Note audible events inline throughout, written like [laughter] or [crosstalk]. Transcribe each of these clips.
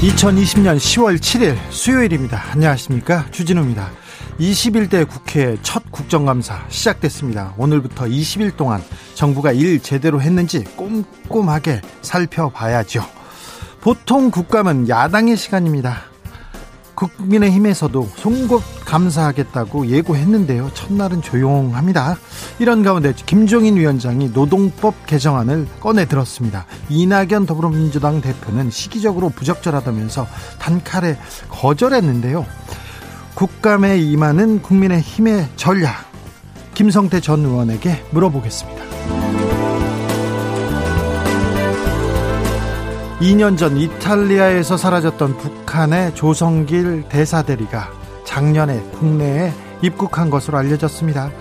2020년 10월 7일 수요일입니다. 안녕하십니까. 주진우입니다. 21대 국회 첫 국정감사 시작됐습니다. 오늘부터 20일 동안 정부가 일 제대로 했는지 꼼꼼하게 살펴봐야죠. 보통 국감은 야당의 시간입니다. 국민의힘에서도 송곳 감사하겠다고 예고했는데요. 첫날은 조용합니다. 이런 가운데 김종인 위원장이 노동법 개정안을 꺼내 들었습니다. 이낙연 더불어민주당 대표는 시기적으로 부적절하다면서 단칼에 거절했는데요. 국감에 임하는 국민의 힘의 전략 김성태 전 의원에게 물어보겠습니다. 2년 전 이탈리아에서 사라졌던 북한의 조성길 대사대리가 작년에 국내에 입국한 것으로 알려졌습니다.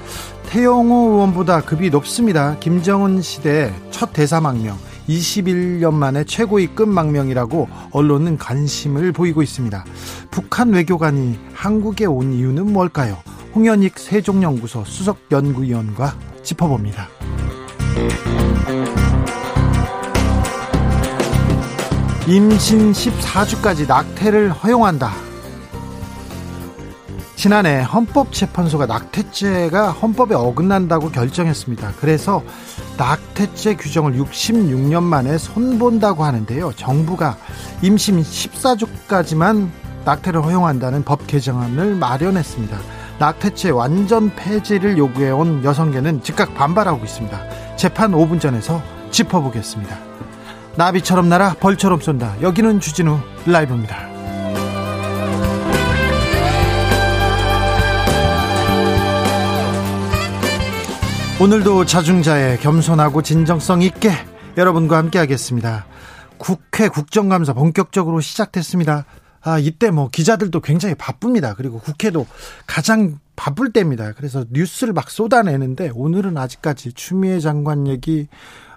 태영호 의원보다 급이 높습니다. 김정은 시대 첫 대사망명, 21년 만에 최고위급 망명이라고 언론은 관심을 보이고 있습니다. 북한 외교관이 한국에 온 이유는 뭘까요? 홍현익 세종연구소 수석연구위원과 짚어봅니다. 임신 14주까지 낙태를 허용한다. 지난해 헌법재판소가 낙태죄가 헌법에 어긋난다고 결정했습니다. 그래서 낙태죄 규정을 66년 만에 손본다고 하는데요. 정부가 임신 14주까지만 낙태를 허용한다는 법 개정안을 마련했습니다. 낙태죄 완전 폐지를 요구해온 여성계는 즉각 반발하고 있습니다. 재판 5분 전에서 짚어보겠습니다. 나비처럼 날아 벌처럼 쏜다. 여기는 주진우 라이브입니다. 오늘도 자중자의 겸손하고 진정성 있게 여러분과 함께 하겠습니다. 국회 국정감사 본격적으로 시작됐습니다. 아, 이때 뭐 기자들도 굉장히 바쁩니다. 그리고 국회도 가장 바쁠 때입니다. 그래서 뉴스를 막 쏟아내는데 오늘은 아직까지 추미애 장관 얘기,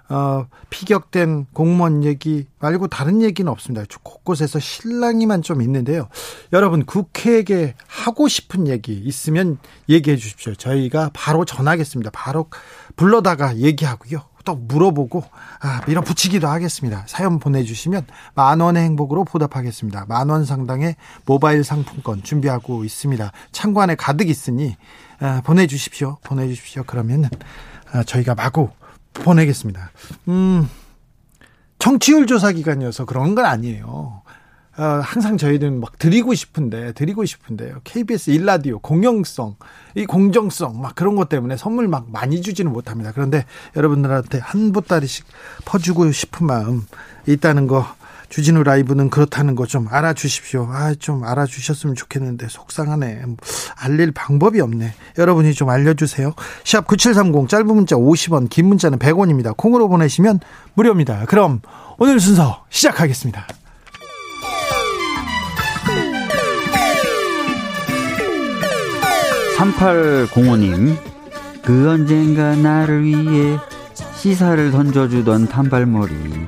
어, 피격된 공무원 얘기 말고 다른 얘기는 없습니다. 곳곳에서 실랑이만 좀 있는데요. 여러분 국회에게 하고 싶은 얘기 있으면 얘기해 주십시오. 저희가 바로 전하겠습니다. 바로 불러다가 얘기하고요. 또 물어보고 아, 밀어붙이기도 하겠습니다. 사연 보내주시면 만 원의 행복으로 보답하겠습니다. 만 원 상당의 모바일 상품권 준비하고 있습니다. 창고 안에 가득 있으니 아, 보내주십시오. 보내주십시오. 그러면 아, 저희가 마구 보내겠습니다. 음, 청취율 조사 기간이어서 그런 건 아니에요. 어, 항상 저희는 막 드리고 싶은데, 드리고 싶은데요. KBS 일라디오 공영성, 이 공정성, 막 그런 것 때문에 선물 막 많이 주지는 못합니다. 그런데 여러분들한테 한 보따리씩 퍼주고 싶은 마음 있다는 거 주진우 라이브는 그렇다는 거 좀 알아주십시오. 아, 좀 알아주셨으면 좋겠는데 속상하네. 알릴 방법이 없네. 여러분이 좀 알려주세요. 샵 9730 짧은 문자 50원, 긴 문자는 100원입니다. 콩으로 보내시면 무료입니다. 그럼 오늘 순서 시작하겠습니다. 3805님, 그 언젠가 나를 위해 시사를 던져주던 단발머리.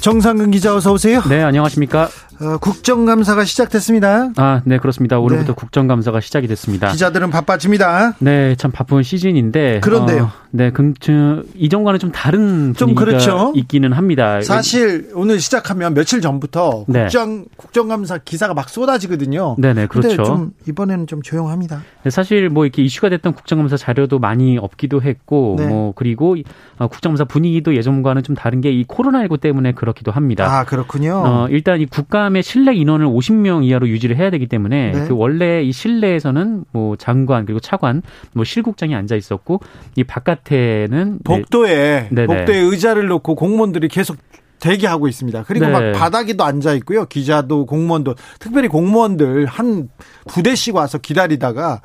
정상근 기자 어서 오세요. 네, 안녕하십니까? 어, 국정감사가 시작됐습니다. 아, 네, 그렇습니다. 오늘부터 네. 국정감사가 시작이 됐습니다. 기자들은 바빠집니다. 네, 참 바쁜 시즌인데. 그런데요. 어, 네, 그, 저, 이전과는 좀 다른 좀 그렇죠. 있기는 합니다. 사실 오늘 시작하면 며칠 전부터 네. 국정 국정감사 기사가 막 쏟아지거든요. 네, 네, 그렇죠. 좀 이번에는 좀 조용합니다. 네, 사실 뭐 이렇게 이슈가 됐던 국정감사 자료도 많이 없기도 했고, 네. 뭐 그리고 어, 국정감사 분위기도 예전과는 좀 다른 게 이 코로나19 때문에 그렇기도 합니다. 아, 그렇군요. 어, 일단 이 국 감의 실내 인원을 50명 이하로 유지를 해야 되기 때문에 네. 그 원래 이 실내에서는 뭐 장관 그리고 차관, 뭐 실국장이 앉아 있었고 이 바깥에는 복도에 네. 복도에 의자를 놓고 공무원들이 계속 대기하고 있습니다. 그리고 네. 막 바닥에도 앉아 있고요. 기자도 공무원도 특별히 공무원들 한 부대씩 와서 기다리다가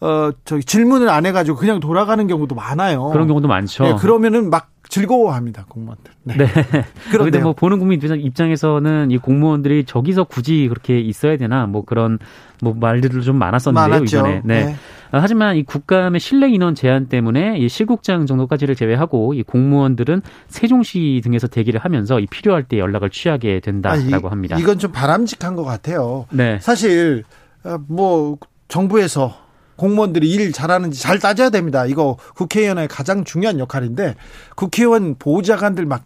어, 저기 질문을 안 해가지고 그냥 돌아가는 경우도 많아요. 그런 경우도 많죠. 네, 그러면은 막 즐거워합니다 공무원들. 네. 네. [laughs] 그런데 뭐 보는 국민 입장에서는 이 공무원들이 저기서 굳이 그렇게 있어야 되나 뭐 그런 뭐 말들도 좀 많았었는데요 많았죠. 이전에. 네. 네. 아, 하지만 이 국감의 실내 인원 제한 때문에 이 실국장 정도까지를 제외하고 이 공무원들은 세종시 등에서 대기를 하면서 이 필요할 때 연락을 취하게 된다라고 아, 이, 합니다. 이건 좀 바람직한 것 같아요. 네. 사실 어, 뭐 정부에서 공무원들이 일 잘하는지 잘 따져야 됩니다. 이거 국회의원의 가장 중요한 역할인데 국회의원 보좌관들 막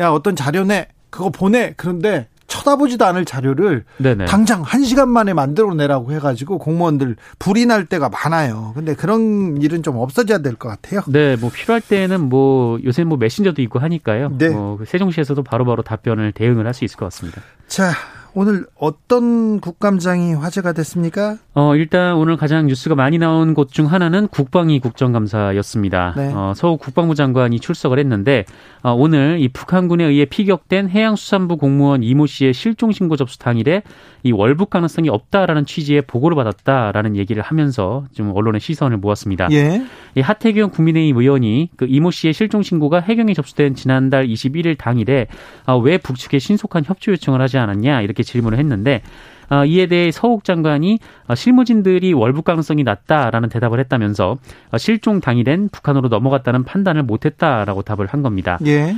야 어떤 자료 내 그거 보내 그런데 쳐다보지도 않을 자료를 네네. 당장 한 시간 만에 만들어내라고 해가지고 공무원들 불이 날 때가 많아요. 근데 그런 일은 좀 없어져야 될 것 같아요. 네, 뭐 필요할 때는 뭐 요새 뭐 메신저도 있고 하니까요. 네. 뭐 세종시에서도 바로바로 답변을 대응을 할 수 있을 것 같습니다. 자, 오늘 어떤 국감장이 화제가 됐습니까? 어, 일단 오늘 가장 뉴스가 많이 나온 곳 중 하나는 국방위 국정감사였습니다. 네. 어, 서울 국방부 장관이 출석을 했는데 어, 오늘 이 북한군에 의해 피격된 해양수산부 공무원 이모 씨의 실종 신고 접수 당일에 이 월북 가능성이 없다라는 취지의 보고를 받았다라는 얘기를 하면서 좀 언론의 시선을 모았습니다. 예. 이 하태경 국민의힘 의원이 그 이모 씨의 실종 신고가 해경에 접수된 지난달 21일 당일에 아, 왜 북측에 신속한 협조 요청을 하지 않았냐 이렇게 질문을 했는데 어, 이에 대해 서욱 장관이 어, 실무진들이 월북 가능성이 낮다라는 대답을 했다면서 어, 실종 당일엔 북한으로 넘어갔다는 판단을 못했다라고 답을 한 겁니다. 예.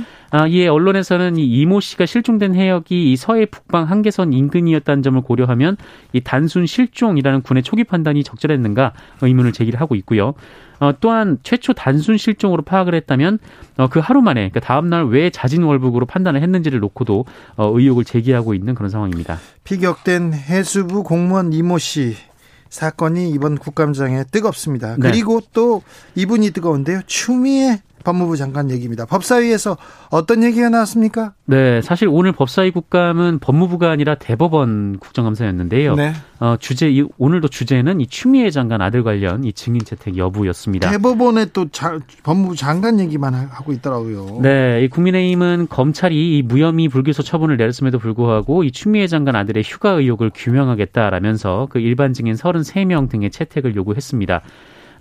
이에 언론에서는 이 이모 씨가 실종된 해역이 이 서해 북방 한계선 인근이었다는 점을 고려하면 이 단순 실종이라는 군의 초기 판단이 적절했는가 의문을 제기를 하고 있고요. 어, 또한 최초 단순 실종으로 파악을 했다면 어, 그 하루 만에 그러니까 다음 날 왜 자진 월북으로 판단을 했는지를 놓고도 어, 의혹을 제기하고 있는 그런 상황입니다. 피격된 해수부 공무원 이모 씨 사건이 이번 국감장에 뜨겁습니다. 네. 그리고 또 이분이 뜨거운데요. 추미애 법무부 장관 얘기입니다. 법사위에서 어떤 얘기가 나왔습니까? 네, 사실 오늘 법사위 국감은 법무부가 아니라 대법원 국정감사였는데요. 네. 어, 주제 이, 오늘도 주제는 이 추미애 장관 아들 관련 이 증인 채택 여부였습니다. 대법원에 또 자, 법무부 장관 얘기만 하고 있더라고요. 네, 이 국민의힘은 검찰이 이 무혐의 불기소 처분을 내렸음에도 불구하고 이 추미애 장관 아들의 휴가 의혹을 규명하겠다라면서 그 일반 증인 33명 등의 채택을 요구했습니다.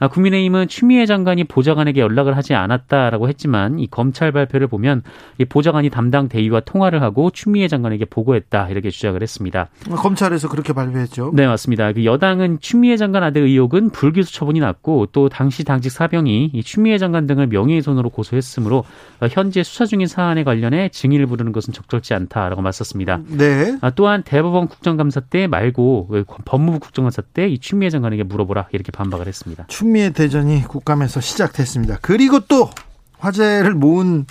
아, 국민의힘은 추미애 장관이 보좌관에게 연락을 하지 않았다라고 했지만 이 검찰 발표를 보면 이 보좌관이 담당 대위와 통화를 하고 추미애 장관에게 보고했다 이렇게 주장을 했습니다. 검찰에서 그렇게 발표했죠. 네 맞습니다. 그 여당은 추미애 장관 아들 의혹은 불기소 처분이 났고 또 당시 당직 사병이 이 추미애 장관 등을 명예훼손으로 고소했으므로 현재 수사 중인 사안에 관련해 증인을 부르는 것은 적절치 않다라고 맞섰습니다. 네. 아, 또한 대법원 국정감사 때 말고 그 법무부 국정감사 때 이 추미애 장관에게 물어보라 이렇게 반박을 했습니다. 한미의 대전이 국감에서 시작됐습니다. 그리고 또 화제를 모은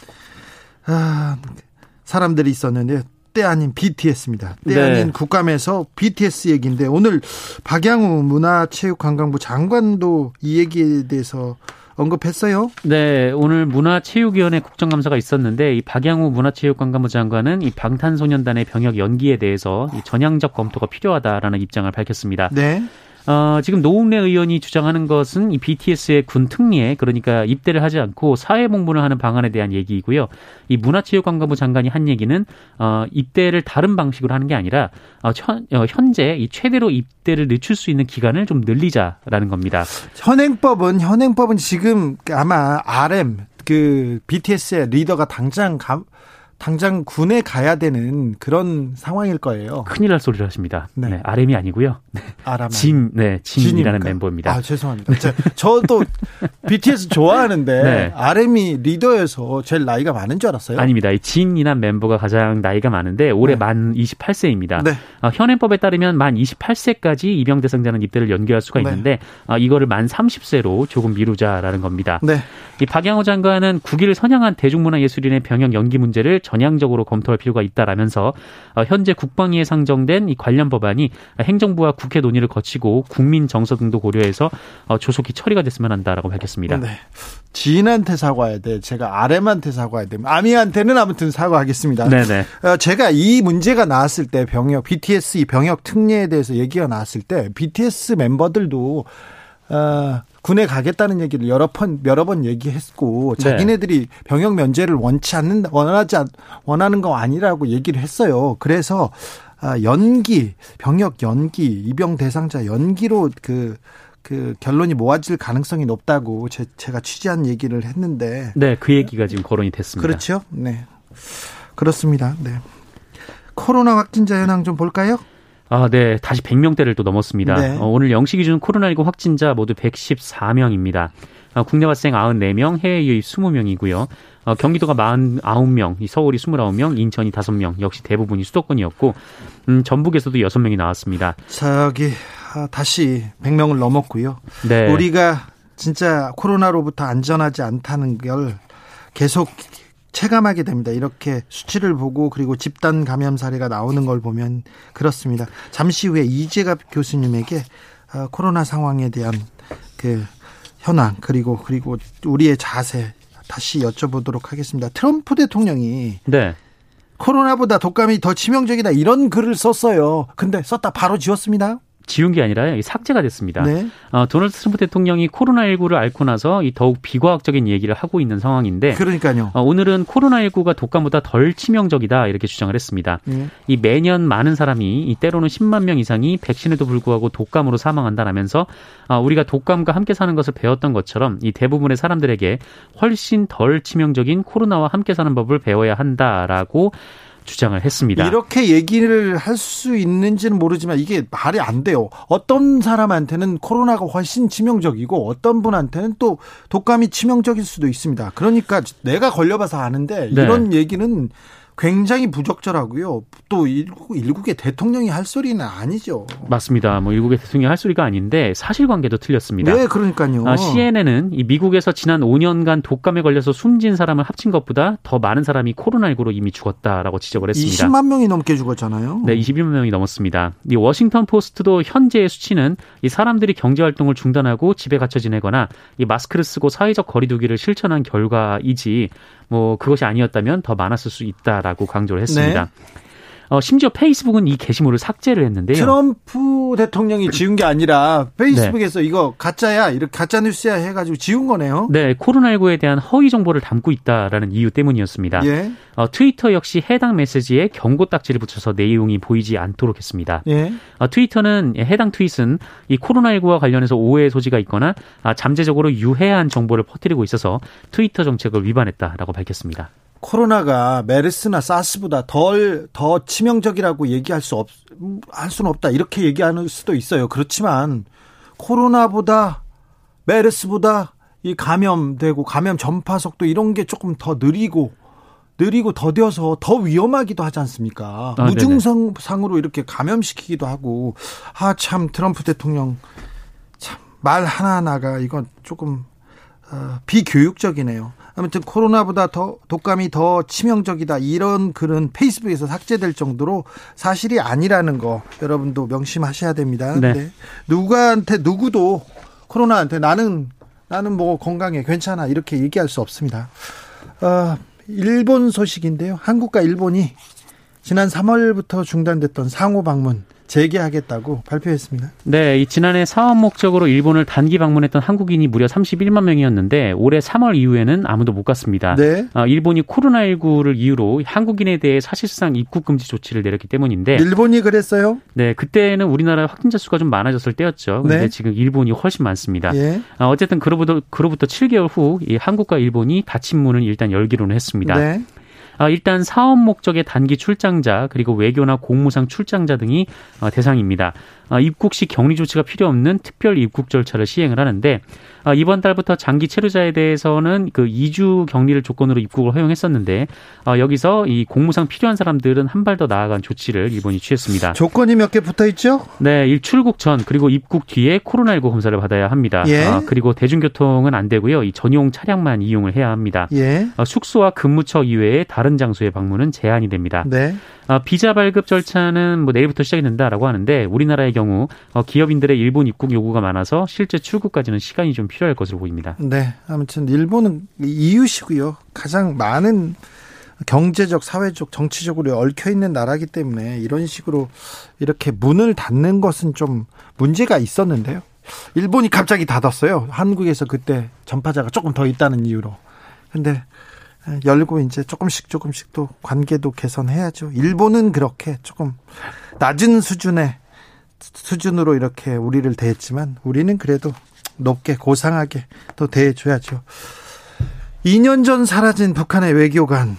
아, 사람들이 있었는데 때 아닌 BTS입니다. 때 네. 아닌 국감에서 BTS 얘기인데 오늘 박양우 문화체육관광부 장관도 이 얘기에 대해서 언급했어요? 네, 오늘 문화체육위원회 국정감사가 있었는데 이 박양우 문화체육관광부 장관은 이 방탄소년단의 병역 연기에 대해서 이 전향적 검토가 필요하다라는 입장을 밝혔습니다. 네. 어, 지금 노웅래 의원이 주장하는 것은 이 BTS의 군 특례 그러니까 입대를 하지 않고 사회 봉분을 하는 방안에 대한 얘기이고요. 이 문화체육관광부 장관이 한 얘기는 어, 입대를 다른 방식으로 하는 게 아니라 어, 현, 어, 현재 이 최대로 입대를 늦출 수 있는 기간을 좀 늘리자라는 겁니다. 현행법은 현행법은 지금 아마 RM 그 BTS의 리더가 당장 가, 당장 군에 가야 되는 그런 상황일 거예요. 큰일 날 소리를 하십니다. 네. 네 RM이 아니고요. 네. 아람. 진, 네, 진이라는 멤버입니다. 아, 죄송합니다. 제, 저도 BTS 좋아하는데 [laughs] 네. RM이 리더여서 제일 나이가 많은 줄 알았어요. 아닙니다. 이 진이란 멤버가 가장 나이가 많은데 올해 네. 만 28세입니다. 네. 어, 현행법에 따르면 만 28세까지 입영 대상자는 입대를 연기할 수가 네. 있는데 어, 이거를 만 30세로 조금 미루자라는 겁니다. 네. 이 박양호 장관은 국위를 선양한 대중문화예술인의 병역 연기 문제를 전향적으로 검토할 필요가 있다라면서 어, 현재 국방위에 상정된 이 관련 법안이 행정부와 국회 논의를 거치고 국민 정서 등도 고려해서 어, 조속히 처리가 됐으면 한다라고 밝혔습니다. 네. 지인한테 사과해야 돼. 제가 아렘한테 사과해야 돼. 아미한테는 아무튼 사과하겠습니다. 네네. 어, 제가 이 문제가 나왔을 때 병역 BTS 병역 특례에 대해서 얘기가 나왔을 때 BTS 멤버들도 어, 군에 가겠다는 얘기를 여러 번 여러 번 얘기했고 네. 자기네들이 병역 면제를 원치 않는 원하지 않, 원하는 거 아니라고 얘기를 했어요. 그래서 아, 연기 병역 연기 입영 대상자 연기로 그그 결론이 모아질 가능성이 높다고 제, 제가 취재한 얘기를 했는데 네, 그 얘기가 지금 거론이 됐습니다. 그렇죠. 네. 그렇습니다. 네. 코로나 확진자 현황 좀 볼까요? 아, 네. 다시 100명대를 또 넘었습니다. 네. 어, 오늘 0시 기준 코로나19 확진자 모두 114명입니다. 어, 국내 발생 94명, 해외 유입 20명이고요. 어, 경기도가 49명, 서울이 29명, 인천이 5명, 역시 대부분이 수도권이었고, 음, 전북에서도 6명이 나왔습니다. 저기, 아, 다시 100명을 넘었고요. 네. 우리가 진짜 코로나로부터 안전하지 않다는 걸 계속 체감하게 됩니다. 이렇게 수치를 보고 그리고 집단 감염 사례가 나오는 걸 보면 그렇습니다. 잠시 후에 이재갑 교수님에게 어, 코로나 상황에 대한 그 현황 그리고 그리고 우리의 자세 다시 여쭤보도록 하겠습니다. 트럼프 대통령이 네. 코로나보다 독감이 더 치명적이다 이런 글을 썼어요. 근데 썼다 바로 지웠습니다. 지운 게 아니라 삭제가 됐습니다. 네. 어, 도널드 트럼프 대통령이 코로나19를 앓고 나서 이 더욱 비과학적인 얘기를 하고 있는 상황인데 그러니까요. 어, 오늘은 코로나19가 독감보다 덜 치명적이다 이렇게 주장을 했습니다. 네. 이 매년 많은 사람이 이 때로는 10만 명 이상이 백신에도 불구하고 독감으로 사망한다라면서 어, 우리가 독감과 함께 사는 것을 배웠던 것처럼 이 대부분의 사람들에게 훨씬 덜 치명적인 코로나와 함께 사는 법을 배워야 한다라고 주장을 했습니다. 이렇게 얘기를 할 수 있는지는 모르지만 이게 말이 안 돼요. 어떤 사람한테는 코로나가 훨씬 치명적이고 어떤 분한테는 또 독감이 치명적일 수도 있습니다. 그러니까 내가 걸려봐서 아는데 네. 이런 얘기는 굉장히 부적절하고요. 또 일국, 일국의 대통령이 할 소리는 아니죠. 맞습니다. 뭐 일국의 대통령이 할 소리가 아닌데 사실관계도 틀렸습니다. 네, 그러니까요. 아, CNN은 이 미국에서 지난 5년간 독감에 걸려서 숨진 사람을 합친 것보다 더 많은 사람이 코로나19로 이미 죽었다라고 지적을 했습니다. 20만 명이 넘게 죽었잖아요. 네, 21만 명이 넘었습니다. 이 워싱턴 포스트도 현재의 수치는 이 사람들이 경제 활동을 중단하고 집에 갇혀 지내거나 이 마스크를 쓰고 사회적 거리두기를 실천한 결과이지 뭐 그것이 아니었다면 더 많았을 수 있다라고 강조를 했습니다. 네. 어, 심지어 페이스북은 이 게시물을 삭제를 했는데요. 트럼프 대통령이 지운 게 아니라 페이스북에서 네. 이거 가짜야, 이렇게 가짜 뉴스야 해가지고 지운 거네요. 네, 코로나19에 대한 허위 정보를 담고 있다라는 이유 때문이었습니다. 예. 어, 트위터 역시 해당 메시지에 경고 딱지를 붙여서 내용이 보이지 않도록 했습니다. 예. 어, 트위터는 해당 트윗은 이 코로나19와 관련해서 오해의 소지가 있거나 아, 잠재적으로 유해한 정보를 퍼뜨리고 있어서 트위터 정책을 위반했다라고 밝혔습니다. 코로나가 메르스나 사스보다 덜, 더 치명적이라고 얘기할 수 없, 할 수는 없다. 이렇게 얘기하는 수도 있어요. 그렇지만 코로나보다 메르스보다 이 감염되고 감염 전파 속도 이런 게 조금 더 느리고 느리고 더뎌서 더 위험하기도 하지 않습니까? 아, 무증상으로 이렇게 감염시키기도 하고 아 참 트럼프 대통령 참 말 하나하나가 이건 조금 어, 비교육적이네요. 아무튼 코로나보다 더 독감이 더 치명적이다 이런 글은 페이스북에서 삭제될 정도로 사실이 아니라는 거 여러분도 명심하셔야 됩니다. 네. 네. 누구한테 누구도 코로나한테 나는 나는 뭐 건강해 괜찮아 이렇게 얘기할 수 없습니다. 어, 일본 소식인데요. 한국과 일본이 지난 3월부터 중단됐던 상호 방문 재개하겠다고 발표했습니다. 네, 이 지난해 사업 목적으로 일본을 단기 방문했던 한국인이 무려 31만 명이었는데 올해 3월 이후에는 아무도 못 갔습니다. 네. 아, 일본이 코로나19를 이유로 한국인에 대해 사실상 입국 금지 조치를 내렸기 때문인데 일본이 그랬어요? 네, 그때는 우리나라 확진자 수가 좀 많아졌을 때였죠. 근데 네. 지금 일본이 훨씬 많습니다. 예. 아, 어쨌든 그로부터 그로부터 7개월 후이 한국과 일본이 닫힌 문을 일단 열기로는 했습니다. 네. 아, 일단 사업 목적의 단기 출장자 그리고 외교나 공무상 출장자 등이 어, 대상입니다. 아, 입국 시 격리 조치가 필요 없는 특별 입국 절차를 시행을 하는데 아, 이번 달부터 장기 체류자에 대해서는 그 2주 격리를 조건으로 입국을 허용했었는데 아, 여기서 이 공무상 필요한 사람들은 한 발 더 나아간 조치를 일본이 취했습니다. 조건이 몇 개 붙어 있죠? 네, 출국 전 그리고 입국 뒤에 코로나19 검사를 받아야 합니다. 예. 아, 그리고 대중교통은 안 되고요. 이 전용 차량만 이용을 해야 합니다. 예. 숙소와 근무처 이외에 다른 장소의 방문은 제한이 됩니다. 네. 비자 발급 절차는 뭐 내일부터 시작이 된다라고 하는데 우리나라의 경우 어, 기업인들의 일본 입국 요구가 많아서 실제 출국까지는 시간이 좀 필요할 것으로 보입니다. 네, 아무튼 일본은 이웃이고요. 가장 많은 경제적, 사회적, 정치적으로 얽혀 있는 나라기 때문에 이런 식으로 이렇게 문을 닫는 것은 좀 문제가 있었는데요. 일본이 갑자기 닫았어요. 한국에서 그때 전파자가 조금 더 있다는 이유로. 근데 열고 이제 조금씩 조금씩 또 관계도 개선해야죠. 일본은 그렇게 조금 낮은 수준의 수준으로 이렇게 우리를 대했지만 우리는 그래도 높게 고상하게 또 대해줘야죠. 2년 전 사라진 북한의 외교관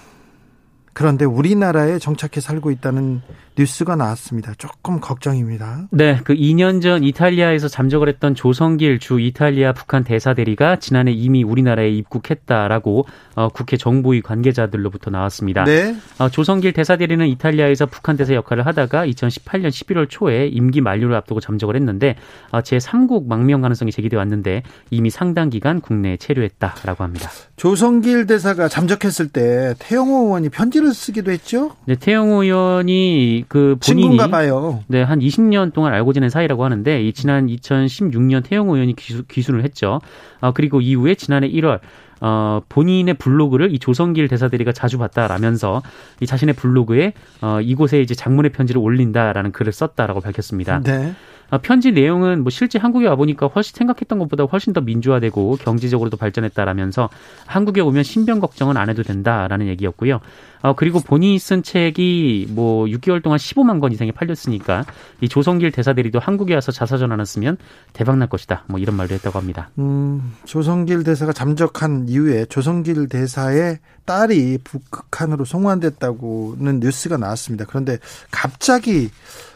그런데 우리나라에 정착해 살고 있다는 뉴스가 나왔습니다. 조금 걱정입니다. 네, 그 2년 전 이탈리아에서 잠적을 했던 조성길 주 이탈리아 북한 대사 대리가 지난해 이미 우리나라에 입국했다라고 어, 국회 정보위 관계자들로부터 나왔습니다. 네. 어, 조성길 대사 대리는 이탈리아에서 북한 대사 역할을 하다가 2018년 11월 초에 임기 만료를 앞두고 잠적을 했는데 어, 제 3국 망명 가능성이 제기돼 왔는데 이미 상당 기간 국내에 체류했다라고 합니다. 조성길 대사가 잠적했을 때 태영호 의원이 편지를 쓰기도 했죠? 네, 태영호 의원이 그 본인이 봐요. 네, 한 20년 동안 알고 지낸 사이라고 하는데 이 지난 2016년 태영호 의원이 기수, 기순을 했죠. 아, 그리고 이후에 지난해 1월 어, 본인의 블로그를 이 조성길 대사대리가 자주 봤다라면서 이 자신의 블로그에 어, 이곳에 이제 장문의 편지를 올린다라는 글을 썼다라고 밝혔습니다. 네. 아, 편지 내용은 뭐 실제 한국에 와보니까 훨씬 생각했던 것보다 훨씬 더 민주화되고 경제적으로도 발전했다라면서 한국에 오면 신병 걱정은 안 해도 된다라는 얘기였고요. 어, 그리고 본인이 쓴 책이 뭐 6개월 동안 15만 권 이상이 팔렸으니까 이 조성길 대사들이도 한국에 와서 자사전 하나 쓰면 대박 날 것이다. 뭐 이런 말도 했다고 합니다. 음, 조성길 대사가 잠적한 이후에 조성길 대사의 딸이 북한으로 송환됐다고는 뉴스가 나왔습니다. 그런데 갑자기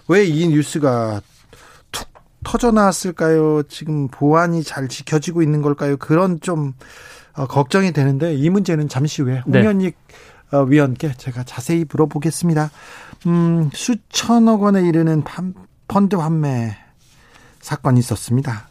왜 이 뉴스가 터져 나왔을까요? 지금 보안이 잘 지켜지고 있는 걸까요? 그런 좀 어, 걱정이 되는데 이 문제는 잠시 후에 네. 홍현익 네. 위원께 제가 자세히 물어보겠습니다. 음, 수천억 원에 이르는 펀드 환매 사건이 있었습니다.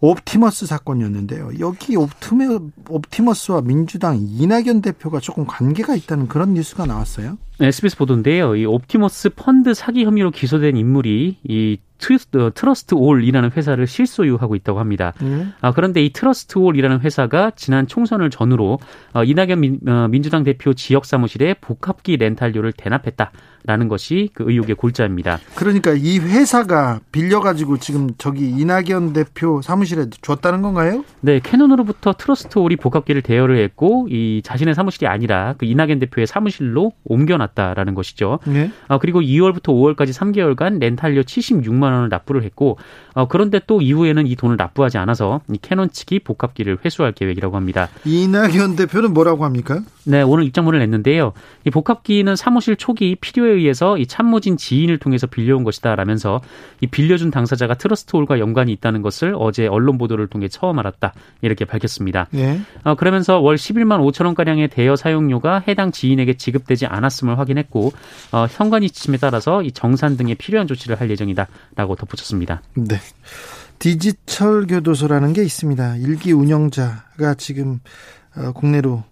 옵티머스 사건이었는데요. 여기 옵티머, 옵티머스와 민주당 이낙연 대표가 조금 관계가 있다는 그런 뉴스가 나왔어요. SBS 보도인데요. 이 옵티머스 펀드 사기 혐의로 기소된 인물이 이 트러스트, 트러스트 올이라는 회사를 실소유하고 있다고 합니다. 음. 아, 그런데 이 트러스트 올이라는 회사가 지난 총선을 전후로 어, 이낙연 민, 어, 민주당 대표 지역 사무실에 복합기 렌탈료를 대납했다. 라는 것이 그 의혹의 골자입니다. 그러니까 이 회사가 빌려가지고 지금 저기 이낙연 대표 사무실에 줬다는 건가요? 네, 캐논으로부터 트러스트 올이 복합기를 대여를 했고 이 자신의 사무실이 아니라 그 이낙연 대표의 사무실로 옮겨 놨다라는 것이죠. 네. 아, 그리고 2월부터 5월까지 3개월간 렌탈료 76만 원을 납부를 했고 어, 그런데 또 이후에는 이 돈을 납부하지 않아서 이 캐논 측이 복합기를 회수할 계획이라고 합니다. 이낙연 대표는 뭐라고 합니까? 네, 오늘 입장문을 냈는데요. 이 복합기는 사무실 초기 필요에 의해서 이 참모진 지인을 통해서 빌려온 것이다라면서 이 빌려준 당사자가 트러스트홀과 연관이 있다는 것을 어제 언론 보도를 통해 처음 알았다 이렇게 밝혔습니다. 네. 어, 그러면서 월 11만 5천 원 가량의 대여 사용료가 해당 지인에게 지급되지 않았음을 확인했고 어, 현관이 지침에 따라서 이 정산 등의 필요한 조치를 할 예정이다라고 덧붙였습니다. 네. 디지털 교도소라는 게 있습니다. 일기 운영자가 지금 어, 국내로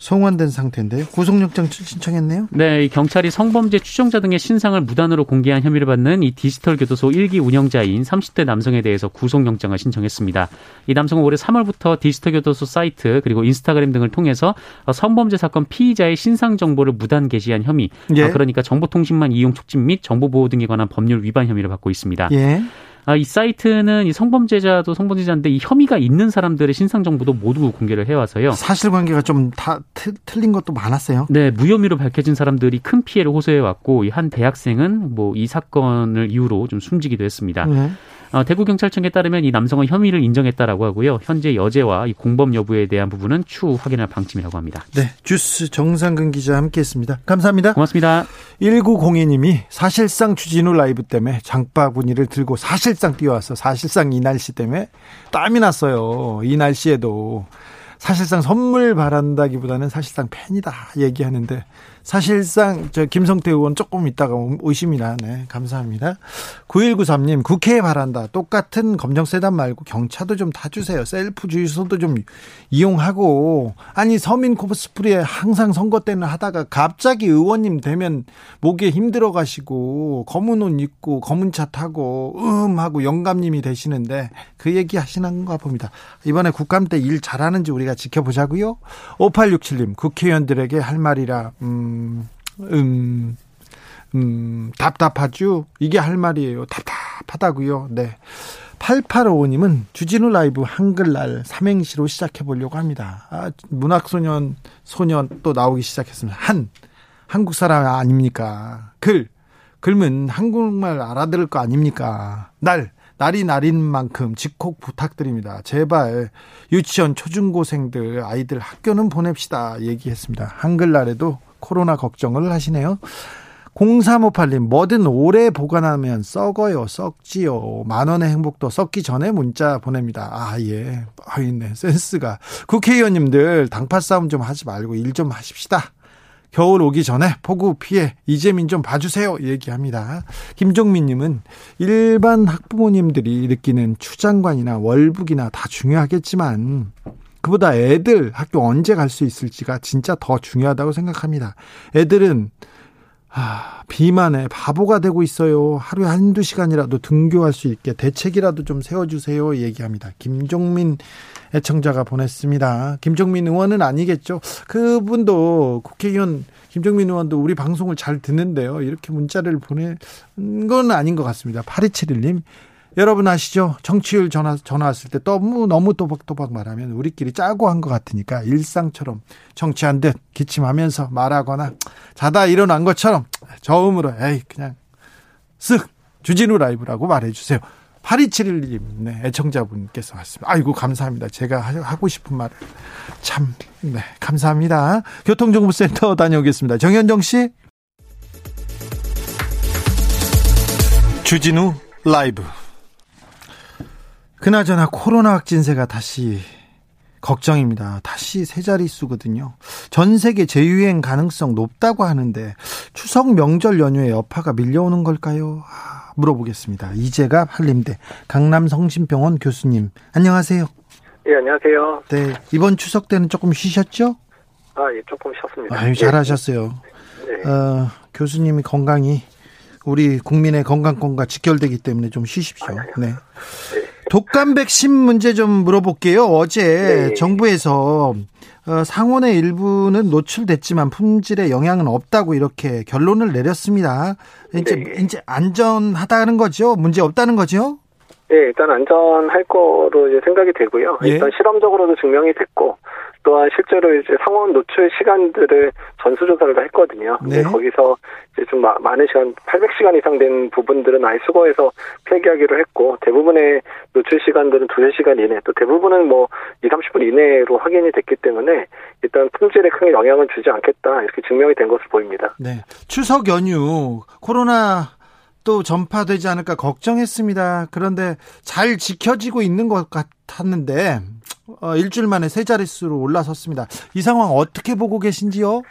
송환된 상태인데요. 구속영장 신청했네요. 네, 경찰이 성범죄 추정자 등의 신상을 무단으로 공개한 혐의를 받는 이 디지털 교도소 1기 운영자인 30대 남성에 대해서 구속영장을 신청했습니다. 이 남성은 올해 3월부터 디지털 교도소 사이트 그리고 인스타그램 등을 통해서 성범죄 사건 피의자의 신상 정보를 무단 게시한 혐의, 예. 아, 그러니까 정보통신망 이용 촉진 및 정보보호 등에 관한 법률 위반 혐의를 받고 있습니다. 예. 아, 이 사이트는 이 성범죄자도 성범죄자인데 이 혐의가 있는 사람들의 신상 정보도 모두 공개를 해와서요. 사실관계가 좀 다 틀린 것도 많았어요. 네, 무혐의로 밝혀진 사람들이 큰 피해를 호소해 왔고 이한 대학생은 뭐 이 사건을 이유로 좀 숨지기도 했습니다. 네. 어, 대구 경찰청에 따르면 이 남성은 혐의를 인정했다라고 하고요. 현재 여죄와 이 공범 여부에 대한 부분은 추후 확인할 방침이라고 합니다. 네, 주스 정상근 기자 함께했습니다. 감사합니다. 고맙습니다. 1902님이 사실상 주진우 라이브 때문에 장바구니를 들고 사실상 뛰어와서 사실상 이 날씨 때문에 땀이 났어요. 이 날씨에도 사실상 선물 바란다기보다는 사실상 팬이다 얘기하는데 사실상 저 김성태 의원 조금 있다가 오십니다. 네, 감사합니다. 9193님 국회에 바란다. 똑같은 검정 세단 말고 경차도 좀 타주세요. 셀프 주유소도 좀 이용하고 아니 서민 코스프레 항상 선거 때는 하다가 갑자기 의원님 되면 목에 힘들어 가시고 검은 옷 입고 검은 차 타고 음 하고 영감님이 되시는데 그 얘기 하시는가 봅니다. 이번에 국감 때 일 잘하는지 우리가 지켜보자고요. 5867님 국회의원들에게 할 말이라 음 음, 음, 음, 답답하죠? 이게 할 말이에요. 답답하다고요. 네. 8855님은 주진우 라이브 한글날 삼행시로 시작해 보려고 합니다. 아, 문학소년, 소년 또 나오기 시작했습니다. 한, 한국 사람 아닙니까? 글, 글은 한국말 알아들을 거 아닙니까? 날, 날이 날인 만큼 직콕 부탁드립니다. 제발 유치원 초중고생들 아이들 학교는 보냅시다 얘기했습니다. 한글날에도 코로나 걱정을 하시네요. 0358님, 뭐든 오래 보관하면 썩어요, 썩지요. 만 원의 행복도 썩기 전에 문자 보냅니다. 아, 예. 아, 있네. 센스가. 국회의원님들 당파 싸움 좀 하지 말고 일 좀 하십시다. 겨울 오기 전에 폭우 피해 이재민 좀 봐주세요. 얘기합니다. 김종민님은 일반 학부모님들이 느끼는 추장관이나 월북이나 다 중요하겠지만 그보다 애들 학교 언제 갈 수 있을지가 진짜 더 중요하다고 생각합니다. 애들은 아, 비만에 바보가 되고 있어요. 하루에 한두 시간이라도 등교할 수 있게 대책이라도 좀 세워주세요. 얘기합니다. 김종민 애청자가 보냈습니다. 김종민 의원은 아니겠죠. 그분도 국회의원 김종민 의원도 우리 방송을 잘 듣는데요. 이렇게 문자를 보낸 건 아닌 것 같습니다. 8271님. 여러분 아시죠? 정치율 전화, 전화 왔을 때 너무, 너무 또박또박 말하면 우리끼리 짜고 한 것 같으니까 일상처럼 정치한 듯 기침하면서 말하거나 자다 일어난 것처럼 저음으로 에이, 그냥 쓱 주진우 라이브라고 말해주세요. 8271님, 네, 애청자분께서 왔습니다. 아이고, 감사합니다. 제가 하고 싶은 말을. 참, 네, 감사합니다. 교통정보센터 다녀오겠습니다. 정현정 씨. 주진우 라이브. 그나저나 코로나 확진세가 다시 걱정입니다. 다시 세 자릿수거든요. 전 세계 재유행 가능성 높다고 하는데 추석 명절 연휴에 여파가 밀려오는 걸까요? 아, 물어보겠습니다. 이재갑 한림대 강남 성심병원 교수님 안녕하세요. 예, 안녕하세요. 네, 이번 추석 때는 조금 쉬셨죠? 아, 예, 조금 쉬었습니다. 아유, 잘하셨어요. 네. 어, 교수님이 건강이 우리 국민의 건강권과 직결되기 때문에 좀 쉬십시오. 네. 네. 독감 백신 문제 좀 물어볼게요. 어제 네. 정부에서 어, 상원의 일부는 노출됐지만 품질에 영향은 없다고 이렇게 결론을 내렸습니다. 이제 네. 이제 안전하다는 거죠? 문제 없다는 거죠? 네, 일단 안전할 거로 이제 생각이 되고요. 예. 일단 실험적으로도 증명이 됐고 또한 실제로 이제 상원 노출 시간들을 전수조사를 다 했거든요. 네. 거기서 이제 좀 마, 많은 시간, 800시간 이상 된 부분들은 아예 수거해서 폐기하기로 했고, 대부분의 노출 시간들은 2, 3시간 이내, 또 대부분은 뭐 2, 30분 이내로 확인이 됐기 때문에 일단 품질에 큰 영향을 주지 않겠다, 이렇게 증명이 된 것으로 보입니다. 네. 추석 연휴, 코로나 또 전파되지 않을까 걱정했습니다. 그런데 잘 지켜지고 있는 것 같았는데 어, 일주일 만에 세 자릿수로 올라섰습니다. 이 상황 어떻게 보고 계신지요?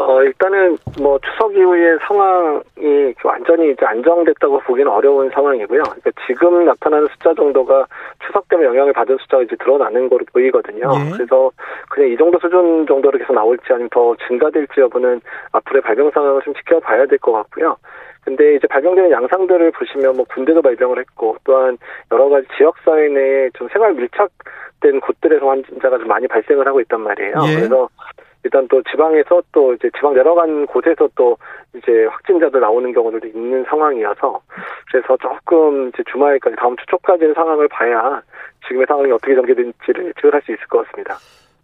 어, 일단은 뭐 추석 이후에 상황이 완전히 이제 안정됐다고 보기는 어려운 상황이고요. 그러니까 지금 나타나는 숫자 정도가 추석 때문에 영향을 받은 숫자가 이제 드러나는 거로 보이거든요. 예. 그래서 그냥 이 정도 수준 정도로 계속 나올지 아니면 더 증가될지 여부는 앞으로의 발병 상황을 좀 지켜봐야 될 것 같고요. 근데 이제 발병되는 양상들을 보시면 뭐 군대도 발병을 했고 또한 여러 가지 지역 사회 내에 좀 생활 밀착된 곳들에서 환자가 좀 많이 발생을 하고 있단 말이에요. 예. 그래서 일단 또 지방에서 또 이제 지방 내려간 곳에서 또 이제 확진자들 나오는 경우들도 있는 상황이어서 그래서 조금 이제 주말까지 다음 주 초까지는 상황을 봐야 지금의 상황이 어떻게 전개될지를 지적할 수 있을 것 같습니다.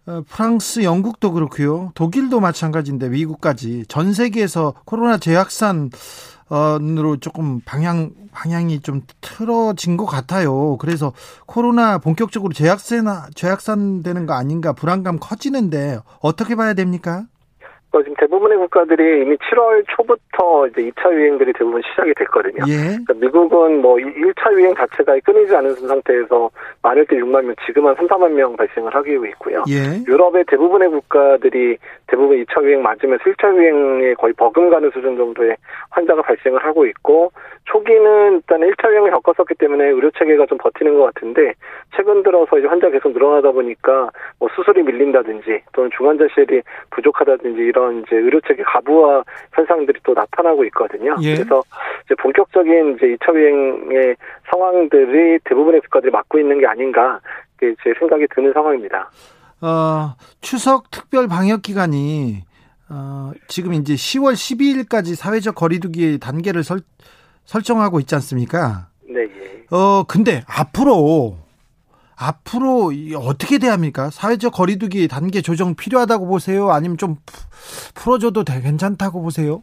어, 프랑스, 영국도 그렇고요. 독일도 마찬가지인데 미국까지 전 세계에서 코로나 재확산 으로 조금 방향 방향이 좀 틀어진 것 같아요. 그래서 코로나 본격적으로 재확산 재확산되는 거 아닌가 불안감 커지는데 어떻게 봐야 됩니까? 어, 지금 대부분의 국가들이 이미 7월 초부터 이제 2차 유행들이 대부분 시작이 됐거든요. 예. 그러니까 미국은 뭐 1차 유행 자체가 끊이지 않은 상태에서 많을 때 6만 명, 지금은 3, 4만 명 발생을 하고 있고요. 예. 유럽의 대부분의 국가들이 대부분 2차 유행 맞으면서 1차 유행에 거의 버금가는 수준 정도의 환자가 발생을 하고 있고 초기는 일단 1차 유행을 겪었었기 때문에 의료 체계가 좀 버티는 것 같은데 최근 들어서 이제 환자 계속 늘어나다 보니까 뭐 수술이 밀린다든지 또는 중환자실이 부족하다든지 이런 이제 의료 체계 가부화 현상들이 또 나타나고 있거든요. 예. 그래서 이제 본격적인 이제 2차 유행의 상황들이 대부분의 국가들이 맞고 있는 게 아닌가 제 생각이 드는 상황입니다. 어, 추석 특별 방역 기간이 어, 지금 이제 10월 12일까지 사회적 거리두기 단계를 설, 설정하고 있지 않습니까? 네. 예. 어, 근데 앞으로 앞으로 어떻게 돼야 합니까? 사회적 거리두기 단계 조정 필요하다고 보세요? 아니면 좀 풀어줘도 괜찮다고 보세요?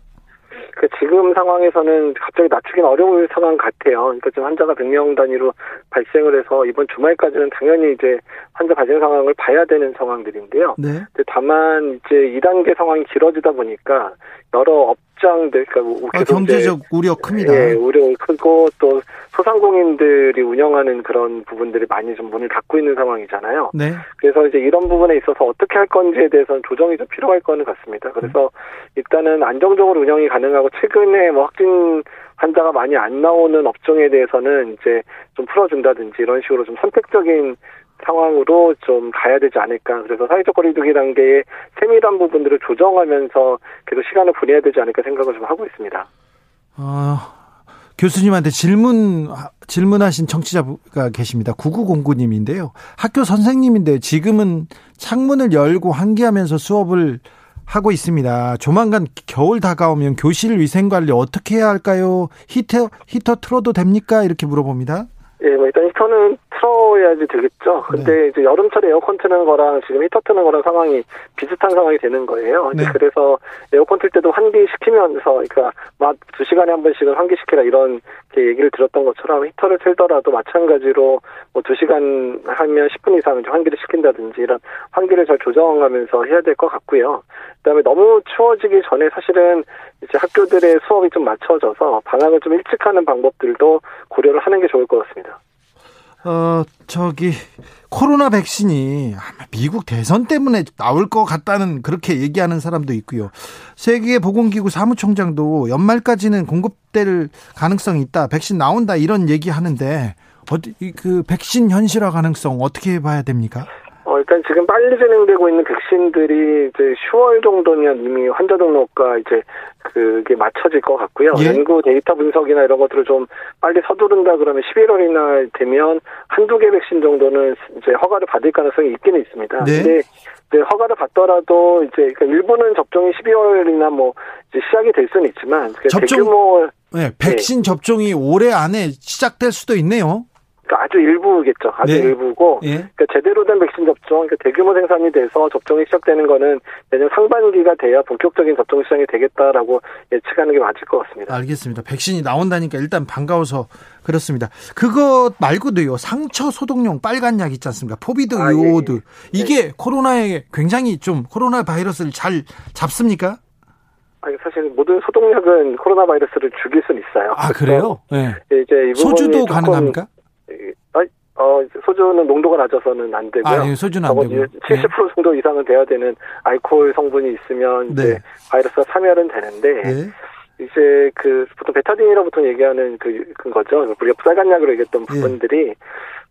그 지금 상황에서는 갑자기 낮추기는 어려울 상황 같아요. 그러니까 지금 환자가 100명 단위로 발생을 해서 이번 주말까지는 당연히 이제 환자 발생 상황을 봐야 되는 상황들인데요. 네. 다만 이제 2단계 상황이 길어지다 보니까 여러 업 그러니까 뭐 아, 경제적 우려 큽니다. 예, 우려 크고 또 소상공인들이 운영하는 그런 부분들이 많이 좀 문을 닫고 있는 상황이잖아요. 네. 그래서 이제 이런 부분에 있어서 어떻게 할 건지에 대해서는 조정이 좀 필요할 거는 같습니다. 그래서 일단은 안정적으로 운영이 가능하고 최근에 뭐 확진 환자가 많이 안 나오는 업종에 대해서는 이제 좀 풀어준다든지 이런 식으로 좀 선택적인 상황으로 좀 가야 되지 않을까. 그래서 사회적 거리두기 단계의 세밀한 부분들을 조정하면서 계속 시간을 보내야 되지 않을까 생각을 좀 하고 있습니다. 어, 교수님한테 질문, 질문하신 청취자가 계십니다. 9909님인데요. 학교 선생님인데 지금은 창문을 열고 환기하면서 수업을 하고 있습니다. 조만간 겨울 다가오면 교실 위생 관리 어떻게 해야 할까요? 히터, 히터 틀어도 됩니까? 이렇게 물어봅니다. 예, 뭐 일단 히터는 틀어야지 되겠죠. 근데 네. 이제 여름철에 에어컨 트는 거랑 지금 히터 트는 거랑 상황이 비슷한 상황이 되는 거예요. 네. 그래서 에어컨 틀 때도 환기 시키면서 그러니까 막 두 시간에 한 번씩은 환기 시키라 이런 얘기를 들었던 것처럼 히터를 틀더라도 마찬가지로 뭐 두 시간 하면 10분 이상 이제 환기를 시킨다든지 이런 환기를 잘 조정하면서 해야 될 것 같고요. 그다음에 너무 추워지기 전에 사실은 이제 학교들의 수업이 좀 맞춰져서 방학을 좀 일찍 하는 방법들도 고려를 하는 게 좋을 것 같습니다. 어, 저기, 코로나 백신이 아마 미국 대선 때문에 나올 것 같다는 그렇게 얘기하는 사람도 있고요. 세계보건기구 사무총장도 연말까지는 공급될 가능성이 있다. 백신 나온다. 이런 얘기 하는데, 어디, 그 백신 현실화 가능성 어떻게 봐야 됩니까? 어, 일단 지금 빨리 진행되고 있는 백신들이 이제 10월 정도면 이미 환자 등록과 이제 그게 맞춰질 것 같고요. 예? 연구 데이터 분석이나 이런 것들을 좀 빨리 서두른다 그러면 11월이나 되면 한두 개 백신 정도는 이제 허가를 받을 가능성이 있기는 있습니다. 네. 근데 이제 허가를 받더라도 이제 그러니까 일부는 접종이 12월이나 뭐 이제 시작이 될 수는 있지만 접종 대규모 네, 백신 네. 접종이 올해 안에 시작될 수도 있네요. 그러니까 아주 일부겠죠. 아주 네. 일부고, 예. 그러니까 제대로 된 백신 접종, 그러니까 대규모 생산이 돼서 접종이 시작되는 거는 내년 상반기가 돼야 본격적인 접종 시장이 되겠다라고 예측하는 게 맞을 것 같습니다. 알겠습니다. 백신이 나온다니까 일단 반가워서 그렇습니다. 그것 말고도요, 상처 소독용 빨간 약 있지 않습니까? 포비드 아, 요오드. 예, 예. 이게 네. 코로나에 굉장히 좀 코로나 바이러스를 잘 잡습니까? 아니 사실 모든 소독약은 코로나 바이러스를 죽일 수는 있어요. 아 그래요? 네. 이제 소주도 가능합니까? 어, 소주는 농도가 낮아서는 안 되고요. 아, 예, 소주는 안 되고. 70% 정도 이상은 돼야 되는 알코올 성분이 있으면 네. 이제 바이러스가 사멸은 되는데 네. 이제 그 보통 베타딘이라고 보통 얘기하는 그, 그 거죠. 우리가 빨간약으로 얘기했던 예. 부분들이 네.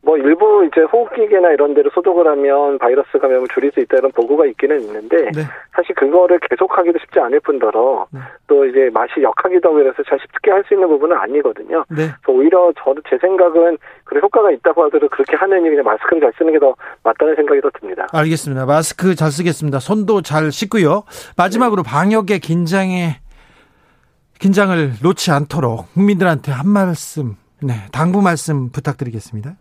뭐 일부 이제 호흡기계나 이런 데를 소독을 하면 바이러스 감염을 줄일 수 있다 이런 보고가 있기는 있는데 네. 사실 그거를 계속하기도 쉽지 않을 뿐더러 네. 또 이제 맛이 역하기도 하고 그래서 잘 쉽게 할 수 있는 부분은 아니거든요. 네. 그래서 오히려 저도 제 생각은 그래 효과가 있다고 하더라도 그렇게 하느니 그냥 마스크를 잘 쓰는 게 더 맞다는 생각이 더 듭니다. 알겠습니다. 마스크 잘 쓰겠습니다. 손도 잘 씻고요. 마지막으로 방역의 긴장에 긴장을 놓지 않도록 국민들한테 한 말씀, 네, 당부 말씀 부탁드리겠습니다.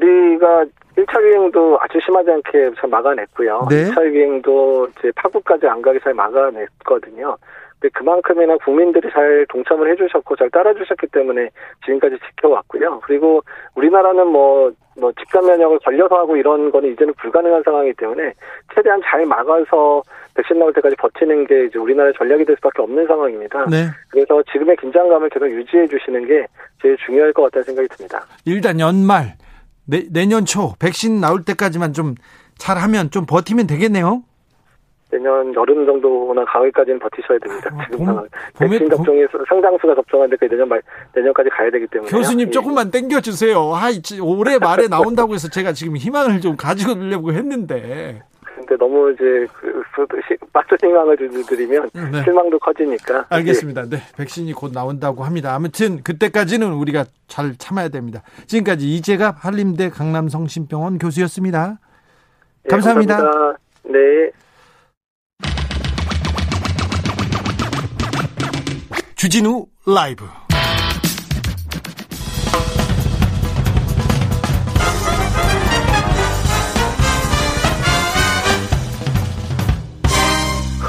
우리가 1차 유행도 아주 심하지 않게 잘 막아냈고요. 네. 2차 유행도 이제 파국까지 안 가게 잘 막아냈거든요. 근데 그만큼이나 국민들이 잘 동참을 해주셨고 잘 따라주셨기 때문에 지금까지 지켜왔고요. 그리고 우리나라는 뭐, 뭐 집단 면역을 걸려서 하고 이런 거는 이제는 불가능한 상황이기 때문에 최대한 잘 막아서 백신 나올 때까지 버티는 게 이제 우리나라의 전략이 될 수밖에 없는 상황입니다. 네. 그래서 지금의 긴장감을 계속 유지해 주시는 게 제일 중요할 것 같다는 생각이 듭니다. 일단 연말 내, 내년 초 백신 나올 때까지만 좀 잘하면 좀 버티면 되겠네요. 내년 여름 정도나 가을까지는 버티셔야 됩니다. 어, 지금 봄, 백신 접종이 상당수가 접종하는데 내년 말 내년까지 가야 되기 때문에 교수님 예. 조금만 땡겨 주세요. 아, 올해 말에 나온다고 해서 제가 지금 희망을 좀 가지려고 했는데. 근데 너무 이제 그, 빠져 희망을 드리면 네. 실망도 커지니까. 알겠습니다. 네, 백신이 곧 나온다고 합니다. 아무튼 그때까지는 우리가 잘 참아야 됩니다. 지금까지 이재갑 한림대 강남성심병원 교수였습니다. 감사합니다. 네, 감사합니다. 네. 주진우 라이브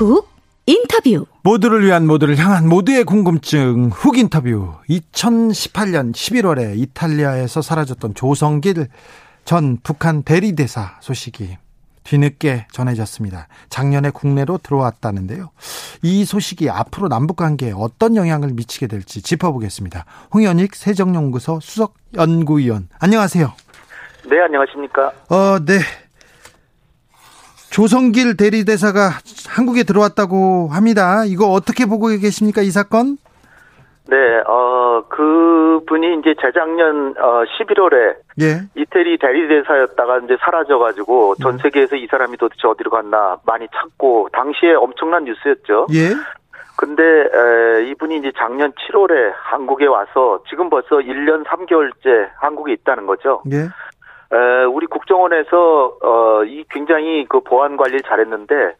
훅 인터뷰 모두를 위한 모두를 향한 모두의 궁금증 훅 인터뷰 2018년 11월에 이탈리아에서 사라졌던 조성길 전 북한 대리대사 소식이 뒤늦게 전해졌습니다. 작년에 국내로 들어왔다는데요. 이 소식이 앞으로 남북 관계에 어떤 영향을 미치게 될지 짚어보겠습니다. 홍현익 세정연구소 수석 연구위원. 안녕하세요. 네, 안녕하십니까? 어, 네. 조성길 대리대사가 한국에 들어왔다고 합니다. 이거 어떻게 보고 계십니까, 이 사건? 네, 어, 그 분이 이제 재작년, 어, 11월에. 예. 이태리 대리대사였다가 이제 사라져가지고 전 음. 세계에서 이 사람이 도대체 어디로 갔나 많이 찾고, 당시에 엄청난 뉴스였죠. 예. 근데, 에, 이분이 이제 작년 7월에 한국에 와서 지금 벌써 1년 3개월째 한국에 있다는 거죠. 예. 에, 우리 국정원에서, 어, 이 굉장히 그 보안 관리를 잘했는데,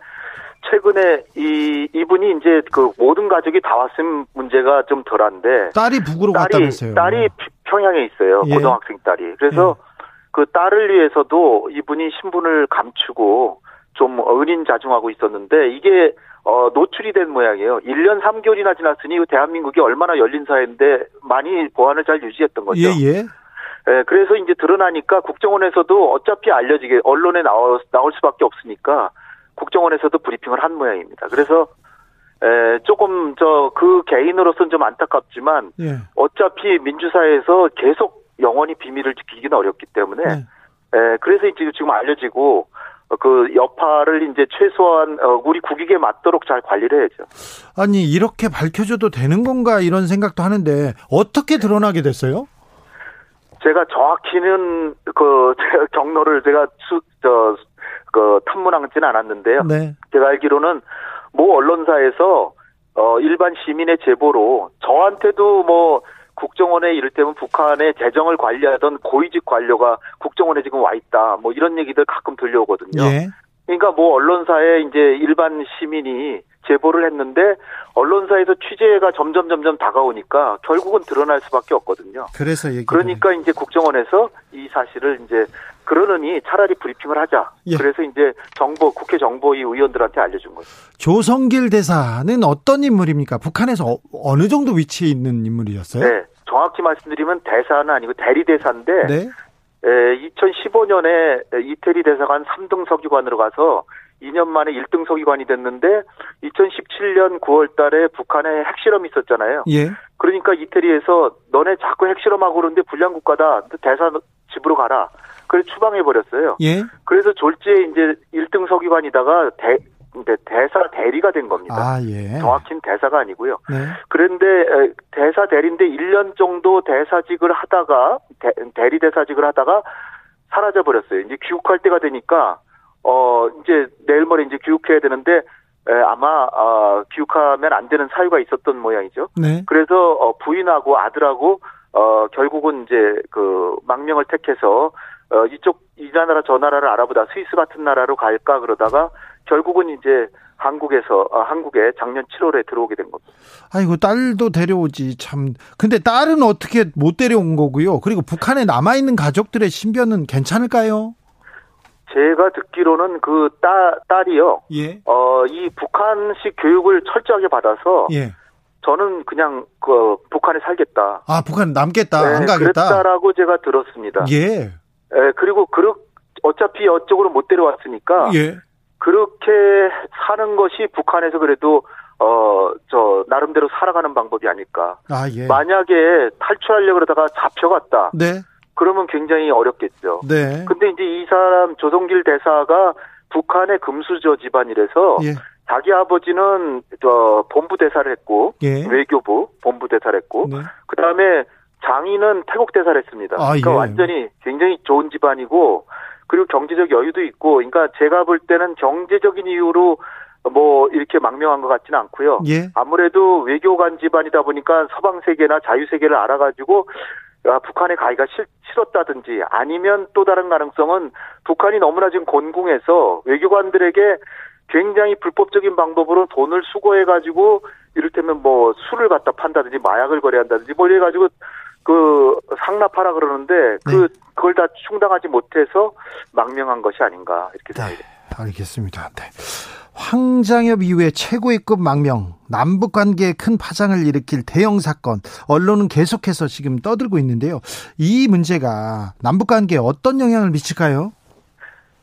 최근에 이 이분이 이제 그 모든 가족이 다 왔음 문제가 좀 덜한데 딸이 북으로 딸이, 갔다면서요. 딸이 평양에 있어요. 예. 고등학생 딸이. 그래서 예. 그 딸을 위해서도 이분이 신분을 감추고 좀 은인 자중하고 있었는데 이게 어 노출이 된 모양이에요. 1년 3개월이나 지났으니 대한민국이 얼마나 열린 사회인데 많이 보안을 잘 유지했던 거죠. 예, 예. 예, 그래서 이제 드러나니까 국정원에서도 어차피 알려지게 언론에 나올, 나올 수밖에 없으니까 국정원에서도 브리핑을 한 모양입니다. 그래서 에, 조금 저 그 개인으로서는 좀 안타깝지만 예. 어차피 민주사회에서 계속 영원히 비밀을 지키기는 어렵기 때문에 네. 에, 그래서 이제 지금 알려지고 그 여파를 이제 최소한 어, 우리 국익에 맞도록 잘 관리를 해야죠. 아니 이렇게 밝혀줘도 되는 건가 이런 생각도 하는데 어떻게 드러나게 됐어요? 제가 정확히는 그 [laughs] 경로를 제가 수, 저, 그 탐문하지는 않았는데요. 네. 제가 알기로는 모 언론사에서 어 일반 시민의 제보로 저한테도 뭐 국정원에 이를테면 북한의 재정을 관리하던 고위직 관료가 국정원에 지금 와 있다. 뭐 이런 얘기들 가끔 들려오거든요. 예. 그러니까 뭐 언론사에 이제 일반 시민이 제보를 했는데 언론사에서 취재가 점점 점점 다가오니까 결국은 드러날 수밖에 없거든요. 그래서 얘기 그러니까 이제 국정원에서 이 사실을 이제 그러느니 차라리 브리핑을 하자. 예. 그래서 이제 정보 국회 정보위 의원들한테 알려준 거죠. 조성길 대사는 어떤 인물입니까? 북한에서 어, 느 정도 위치에 있는 인물이었어요? 네, 정확히 말씀드리면 대사는 아니고 대리 대사인데 네. 2015년에 이태리 대사관 3등 서기관으로 가서 2년 만에 1등 서기관이 됐는데 2017년 9월 달에 북한에 핵실험이 있었잖아요. 예. 그러니까 이태리에서 너네 자꾸 핵실험하고 그러는데 불량 국가다. 대사 집으로 가라. 그래서 추방해 버렸어요. 예. 그래서 졸지에 이제 1등 서기관이다가 대, 대사 대리가 된 겁니다. 아, 예. 정확히는 대사가 아니고요. 네. 그런데 대사 대리인데 1년 정도 대사직을 하다가 대, 리 대사직을 하다가 사라져 버렸어요. 이제 귀국할 때가 되니까 어 이제 내일 모레 이제 귀국해야 되는데 에, 아마 어, 귀국하면 안 되는 사유가 있었던 모양이죠. 네. 그래서 어, 부인하고 아들하고 어 결국은 이제 그 망명을 택해서 어 이쪽 이 나라 저 나라를 알아보다 스위스 같은 나라로 갈까 그러다가 결국은 이제 한국에서 어, 한국에 작년 7월에 들어오게 된 겁니다. 아이고 딸도 데려오지 참. 근데 딸은 어떻게 못 데려온 거고요? 그리고 북한에 남아 있는 가족들의 신변은 괜찮을까요? 제가 듣기로는 그 딸, 딸이요. 예. 어, 이 북한식 교육을 철저하게 받아서. 예. 저는 그냥 그 북한에 살겠다. 아, 북한 남겠다. 네, 안 가겠다. 그랬다라고 제가 들었습니다. 예. 예, 그리고 그렇 어차피 이쪽으로 못 데려왔으니까. 예. 그렇게 사는 것이 북한에서 그래도 어, 저, 나름대로 살아가는 방법이 아닐까. 아, 예. 만약에 탈출하려고 그러다가 잡혀갔다. 네. 그러면 굉장히 어렵겠죠. 네. 근데 이제 이 사람 조성길 대사가 북한의 금수저 집안이라서 예. 자기 아버지는 저 본부 대사를 했고 예. 외교부 본부 대사를 했고 네. 그다음에 장인은 태국 대사를 했습니다. 아, 그러니까 예. 완전히 굉장히 좋은 집안이고 그리고 경제적 여유도 있고 그러니까 제가 볼 때는 경제적인 이유로 뭐 이렇게 망명한 것 같지는 않고요. 예. 아무래도 외교관 집안이다 보니까 서방 세계나 자유 세계를 알아가지고 아, 북한에 가기가 싫, 싫었다든지 아니면 또 다른 가능성은 북한이 너무나 지금 곤궁해서 외교관들에게 굉장히 불법적인 방법으로 돈을 수거해 가지고 이를테면 뭐 술을 갖다 판다든지 마약을 거래한다든지 뭐 이래 가지고 그 상납하라 그러는데 그 네. 그걸 다 충당하지 못해서 망명한 것이 아닌가 이렇게 생각이 됩니다. 네, 알겠습니다. 네. 황장엽 이후에 최고위급 망명, 남북 관계에 큰 파장을 일으킬 대형 사건, 언론은 계속해서 지금 떠들고 있는데요. 이 문제가 남북 관계에 어떤 영향을 미칠까요?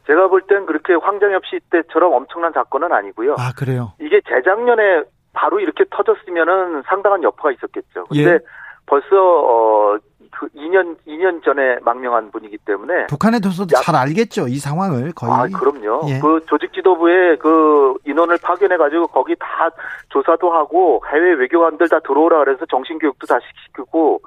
제가 볼 땐 그렇게 황장엽 씨 때처럼 엄청난 사건은 아니고요. 아, 그래요? 이게 재작년에 바로 이렇게 터졌으면은 상당한 여파가 있었겠죠. 근데 예. 벌써 어, 그 2년 2년 전에 망명한 분이기 때문에 북한에 대해서도 잘 알겠죠 이 상황을 거의. 아 그럼요. 예. 그 조직 지도부에 그 인원을 파견해 가지고 거기 다 조사도 하고 해외 외교관들 다 들어오라 그래서 정신 교육도 다 시키고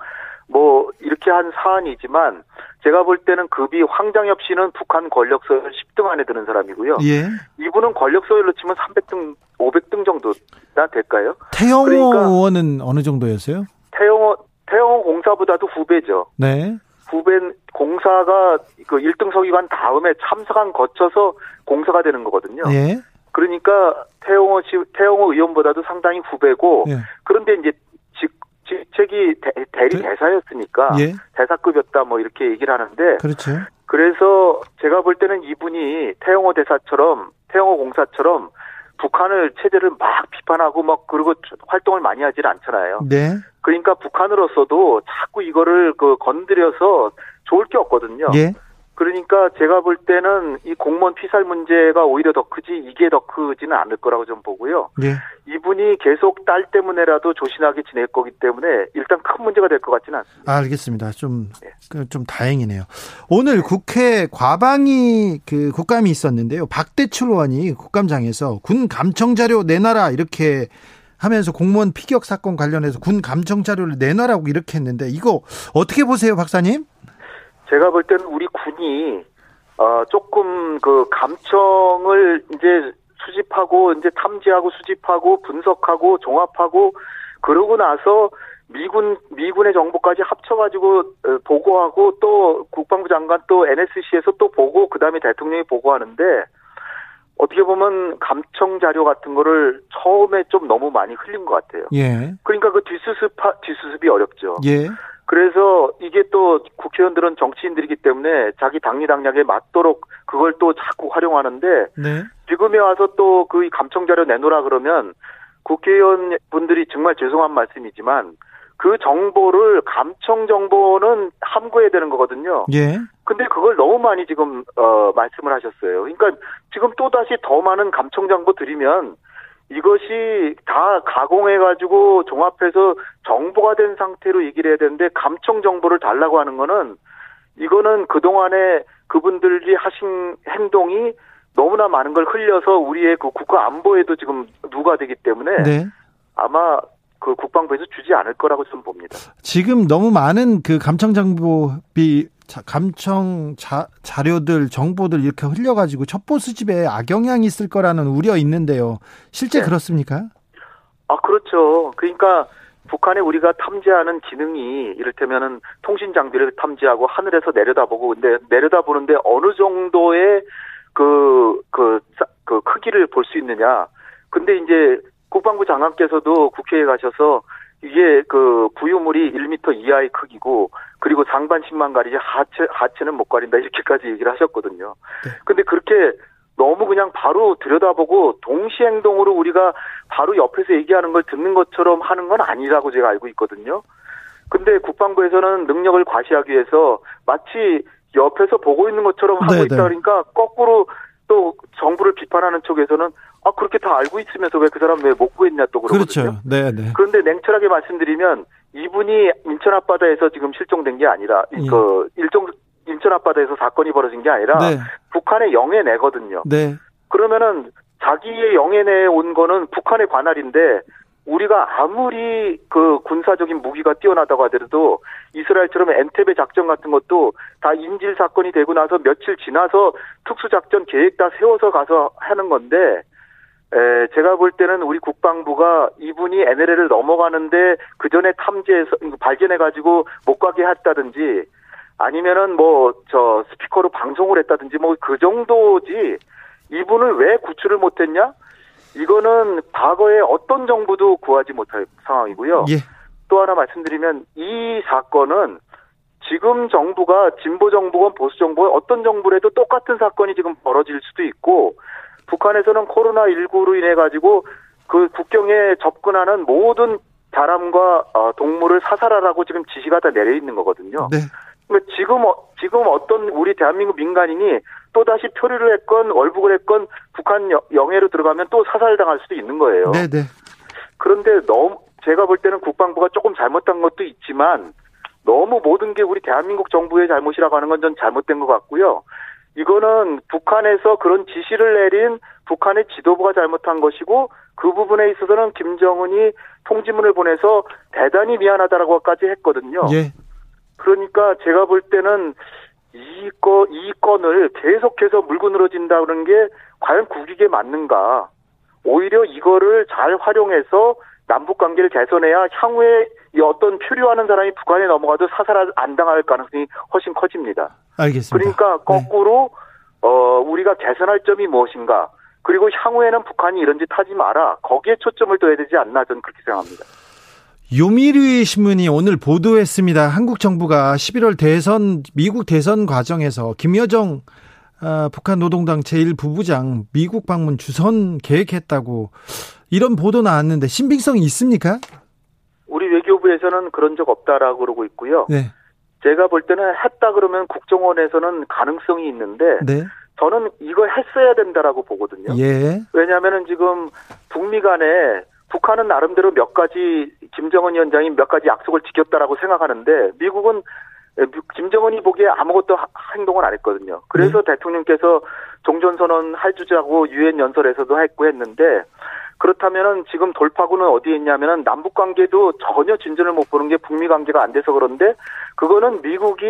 뭐 이렇게 한 사안이지만 제가 볼 때는 급이 황장엽 씨는 북한 권력 서열 10등 안에 드는 사람이고요. 예. 이분은 권력 서열로 치면 300등, 500등 정도나 될까요? 태영호 그러니까 의원은 어느 정도였어요? 태영호 태영호 공사보다도 후배죠. 네. 후배 공사가 그 1등 서기관 다음에 참사관 거쳐서 공사가 되는 거거든요. 예. 그러니까 태영호 씨, 태영호 의원보다도 상당히 후배고 예. 그런데 이제 직, 직책이 대, 리그 대사였으니까 예. 대사급이었다 뭐 이렇게 얘기를 하는데 그렇죠. 그래서 제가 볼 때는 이분이 태영호 대사처럼 태영호 공사처럼 북한을 체제를 막 비판하고 막 그리고 활동을 많이 하질 않잖아요. 네. 그러니까 북한으로서도 자꾸 이거를 그 건드려서 좋을 게 없거든요. 예. 그러니까 제가 볼 때는 이 공무원 피살 문제가 오히려 더 크지 이게 더 크지는 않을 거라고 좀 보고요. 예. 이분이 계속 딸 때문에라도 조신하게 지낼 거기 때문에 일단 큰 문제가 될 것 같지는 않습니다. 아, 알겠습니다. 좀, 네. 그, 좀 다행이네요. 오늘 국회 과방위 그 국감이 있었는데요. 박대출 의원이 국감장에서 군 감청 자료 내놔라 이렇게 하면서 공무원 피격 사건 관련해서 군 감청 자료를 내놔라고 이렇게 했는데 이거 어떻게 보세요, 박사님? 제가 볼 때는 우리 군이 어 조금 그 감청을 이제 수집하고 이제 탐지하고 수집하고 분석하고 종합하고 그러고 나서 미군 미군의 정보까지 합쳐가지고 어, 보고하고 또 국방부 장관 또 NSC에서 또 보고 그 다음에 대통령이 보고하는데 어떻게 보면 감청 자료 같은 거를 처음에 좀 너무 많이 흘린 것 같아요. 예. 그러니까 그 뒷수습 뒷수습이 어렵죠. 예. 그래서 이게 또 국회의원들은 정치인들이기 때문에 자기 당리당략에 맞도록 그걸 또 자꾸 활용하는데 네. 지금에 와서 또 그 감청 자료 내놓으라 그러면 국회의원 분들이 정말 죄송한 말씀이지만 그 정보를 감청 정보는 함구해야 되는 거거든요. 예. 근데 그걸 너무 많이 지금 어 말씀을 하셨어요. 그러니까 지금 또 다시 더 많은 감청 정보 드리면 이것이 다 가공해 가지고 종합해서 정보가 된 상태로 얘기를 해야 되는데 감청 정보를 달라고 하는 거는 이거는 그동안에 그분들이 하신 행동이 너무나 많은 걸 흘려서 우리의 그 국가 안보에도 지금 누가 되기 때문에 네. 아마 그 국방부에서 주지 않을 거라고 저는 봅니다. 지금 너무 많은 그 감청 정보비 감청 자, 자료들 정보들 이렇게 흘려가지고 첩보 수집에 악영향이 있을 거라는 우려 있는데요. 실제 네. 그렇습니까? 아 그렇죠. 그러니까 북한에 우리가 탐지하는 기능이 이를테면은 통신 장비를 탐지하고 하늘에서 내려다보고 근데 내려다보는데 어느 정도의 그, 그, 그 크기를 볼 수 있느냐. 근데 이제 국방부 장관께서도 국회에 가셔서 이게 그 부유물이 1m 이하의 크기고 그리고 상반신만 가리지 하체 하체는 못 가린다 이렇게까지 얘기를 하셨거든요. 네. 근데 그렇게 너무 그냥 바로 들여다보고 동시 행동으로 우리가 바로 옆에서 얘기하는 걸 듣는 것처럼 하는 건 아니라고 제가 알고 있거든요. 근데 국방부에서는 능력을 과시하기 위해서 마치 옆에서 보고 있는 것처럼 하고 네네. 있다 네. 그러니까 거꾸로 또 정부를 비판하는 쪽에서는 아 그렇게 다 알고 있으면서 왜 그 사람 왜 못 구했냐 또 그러거든요. 그렇죠. 네, 네. 그런데 냉철하게 말씀드리면 이분이 인천 앞바다에서 지금 실종된 게 아니라 예. 그 일종 인천 앞바다에서 사건이 벌어진 게 아니라 네. 북한의 영해 내거든요. 네. 그러면은 자기의 영해 내에 온 거는 북한의 관할인데 우리가 아무리 그 군사적인 무기가 뛰어나다고 하더라도 이스라엘처럼 엔테베 작전 같은 것도 다 인질 사건이 되고 나서 며칠 지나서 특수작전 계획 다 세워서 가서 하는 건데 에, 제가 볼 때는 우리 국방부가 이분이 NLL을 넘어가는데 그 전에 탐지해서 발견해가지고 못 가게 했다든지 아니면은 뭐 저 스피커로 방송을 했다든지 뭐 그 정도지 이분을 왜 구출을 못했냐? 이거는 과거에 어떤 정부도 구하지 못할 상황이고요. 예. 또 하나 말씀드리면 이 사건은 지금 정부가 진보 정부건 보수 정부건 어떤 정부라도 똑같은 사건이 지금 벌어질 수도 있고 북한에서는 코로나 19로 인해 가지고 그 국경에 접근하는 모든 사람과 어, 동물을 사살하라고 지금 지시가 다 내려 있는 거거든요. 네. 그러니까 지금 어, 지금 어떤 우리 대한민국 민간인이 또 다시 표류를 했건 월북을 했건 북한 영해로 들어가면 또 사살당할 수도 있는 거예요. 네네. 네. 그런데 너무 제가 볼 때는 국방부가 조금 잘못한 것도 있지만 너무 모든 게 우리 대한민국 정부의 잘못이라고 하는 건 전 잘못된 것 같고요. 이거는 북한에서 그런 지시를 내린 북한의 지도부가 잘못한 것이고 그 부분에 있어서는 김정은이 통지문을 보내서 대단히 미안하다라고까지 했거든요. 예. 그러니까 제가 볼 때는 이 거, 이 건을 계속해서 물고 늘어진다 그런 게 과연 국익에 맞는가. 오히려 이거를 잘 활용해서 남북 관계를 개선해야 향후에 이 어떤 표류하는 사람이 북한에 넘어가도 사살 안 당할 가능성이 훨씬 커집니다. 알겠습니다. 그러니까 네. 거꾸로 네. 어 우리가 개선할 점이 무엇인가. 그리고 향후에는 북한이 이런 짓 하지 마라. 거기에 초점을 둬야 되지 않나 저는 그렇게 생각합니다. 요미르 신문이 오늘 보도했습니다. 한국 정부가 11월 대선 미국 대선 과정에서 김여정 어, 북한 노동당 제1부부장 미국 방문 주선 계획했다고 이런 보도 나왔는데 신빙성이 있습니까? 우리 외교부에서는 그런 적 없다라고 그러고 있고요. 네. 제가 볼 때는 했다 그러면 국정원에서는 가능성이 있는데 네. 저는 이거 했어야 된다라고 보거든요. 예. 왜냐하면 지금 북미 간에 북한은 나름대로 몇 가지 김정은 위원장이 몇 가지 약속을 지켰다라고 생각하는데 미국은 김정은이 보기에 아무것도 행동을 안 했거든요. 그래서 네. 대통령께서 종전선언 해주자고 유엔 연설에서도 했고 했는데 그렇다면은 지금 돌파구는 어디에 있냐면은 남북 관계도 전혀 진전을 못 보는 게 북미 관계가 안 돼서 그런데 그거는 미국이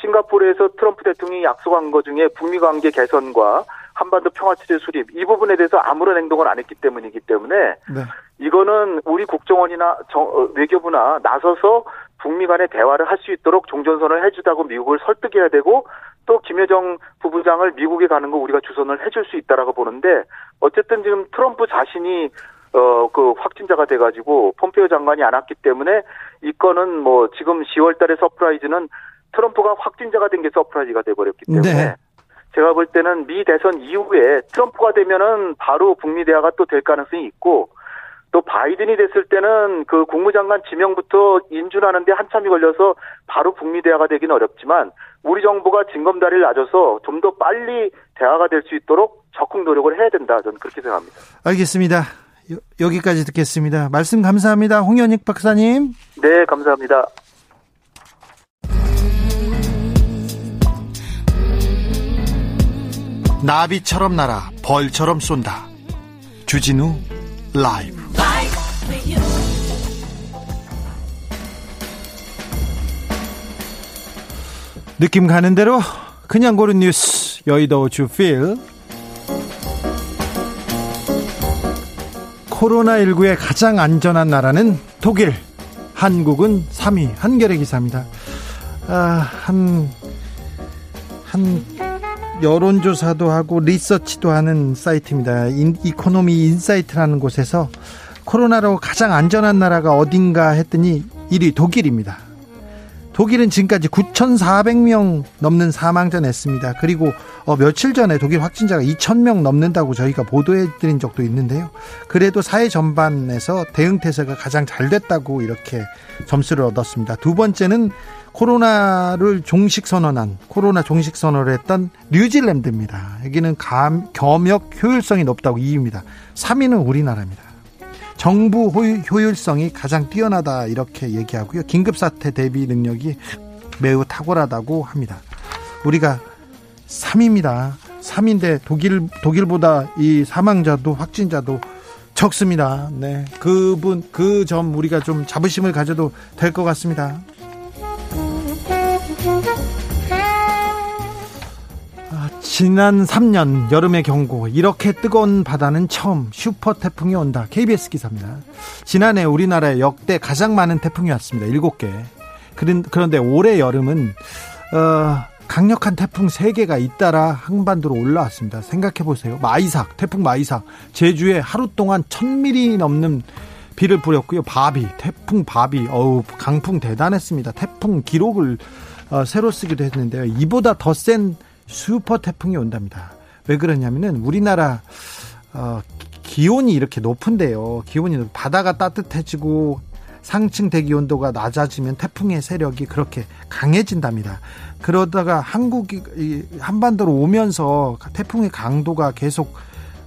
싱가포르에서 트럼프 대통령이 약속한 것 중에 북미 관계 개선과 한반도 평화 체제 수립 이 부분에 대해서 아무런 행동을 안 했기 때문이기 때문에 네. 이거는 우리 국정원이나 정, 어, 외교부나 나서서 북미 간의 대화를 할 수 있도록 종전선을 해주다고 미국을 설득해야 되고 또 김여정 부부장을 미국에 가는 거 우리가 주선을 해줄 수 있다라고 보는데 어쨌든 지금 트럼프 자신이 어, 그 확진자가 돼가지고 폼페이오 장관이 안 왔기 때문에 이 건은 뭐 지금 10월 달에 서프라이즈는 트럼프가 확진자가 된 게 서프라이즈가 돼버렸기 때문에 네. 제가 볼 때는 미 대선 이후에 트럼프가 되면은 바로 북미 대화가 또 될 가능성이 있고 또 바이든이 됐을 때는 그 국무장관 지명부터 인준하는데 한참이 걸려서 바로 북미 대화가 되기는 어렵지만 우리 정부가 징검다리를 놔줘서 좀 더 빨리 대화가 될 수 있도록 적극 노력을 해야 된다. 저는 그렇게 생각합니다. 알겠습니다. 여 기까지 듣겠습니다. 말씀 감사합니다. 홍현익 박사님. 네, 감사합니다. 나비처럼 날아 벌처럼 쏜다. 주진우 라이브. 느낌 가는 대로 그냥 고른 뉴스 여의도 주필 코로나19의 가장 안전한 나라는 독일 한국은 3위 한겨레 기사입니다. 아, 한, 한 여론조사도 하고 리서치도 하는 사이트입니다. 인, 이코노미 인사이트라는 곳에서 코로나로 가장 안전한 나라가 어딘가 했더니 1위 독일입니다. 독일은 지금까지 9,400명 넘는 사망자 냈습니다. 그리고 어, 며칠 전에 독일 확진자가 2,000명 넘는다고 저희가 보도해드린 적도 있는데요. 그래도 사회 전반에서 대응 태세가 가장 잘 됐다고 이렇게 점수를 얻었습니다. 두 번째는 코로나를 종식 선언한 코로나 종식 선언을 했던 뉴질랜드입니다. 여기는 감, 겸역 효율성이 높다고 이유입니다. 3위는 우리나라입니다. 정부 효율성이 가장 뛰어나다 이렇게 얘기하고요. 긴급사태 대비 능력이 매우 탁월하다고 합니다. 우리가 3위입니다. 3위인데 독일 독일보다 이 사망자도 확진자도 적습니다. 네. 그분 그 점 우리가 좀 자부심을 가져도 될 것 같습니다. 지난 3년 여름의 경고 이렇게 뜨거운 바다는 처음 슈퍼 태풍이 온다. KBS 기사입니다. 지난해 우리나라에 역대 가장 많은 태풍이 왔습니다. 7개. 그런데 올해 여름은 어, 강력한 태풍 3개가 잇따라 한반도로 올라왔습니다. 생각해 보세요. 마이삭 태풍 마이삭. 제주에 하루 동안 1000mm 넘는 비를 뿌렸고요. 바비 태풍 바비. 어우 강풍 대단했습니다. 태풍 기록을 어, 새로 쓰기도 했는데요. 이보다 더센 슈퍼 태풍이 온답니다. 왜 그러냐면은 우리나라 어, 기온이 이렇게 높은데요. 기온이 바다가 따뜻해지고 상층 대기 온도가 낮아지면 태풍의 세력이 그렇게 강해진답니다. 그러다가 한국이 한반도로 오면서 태풍의 강도가 계속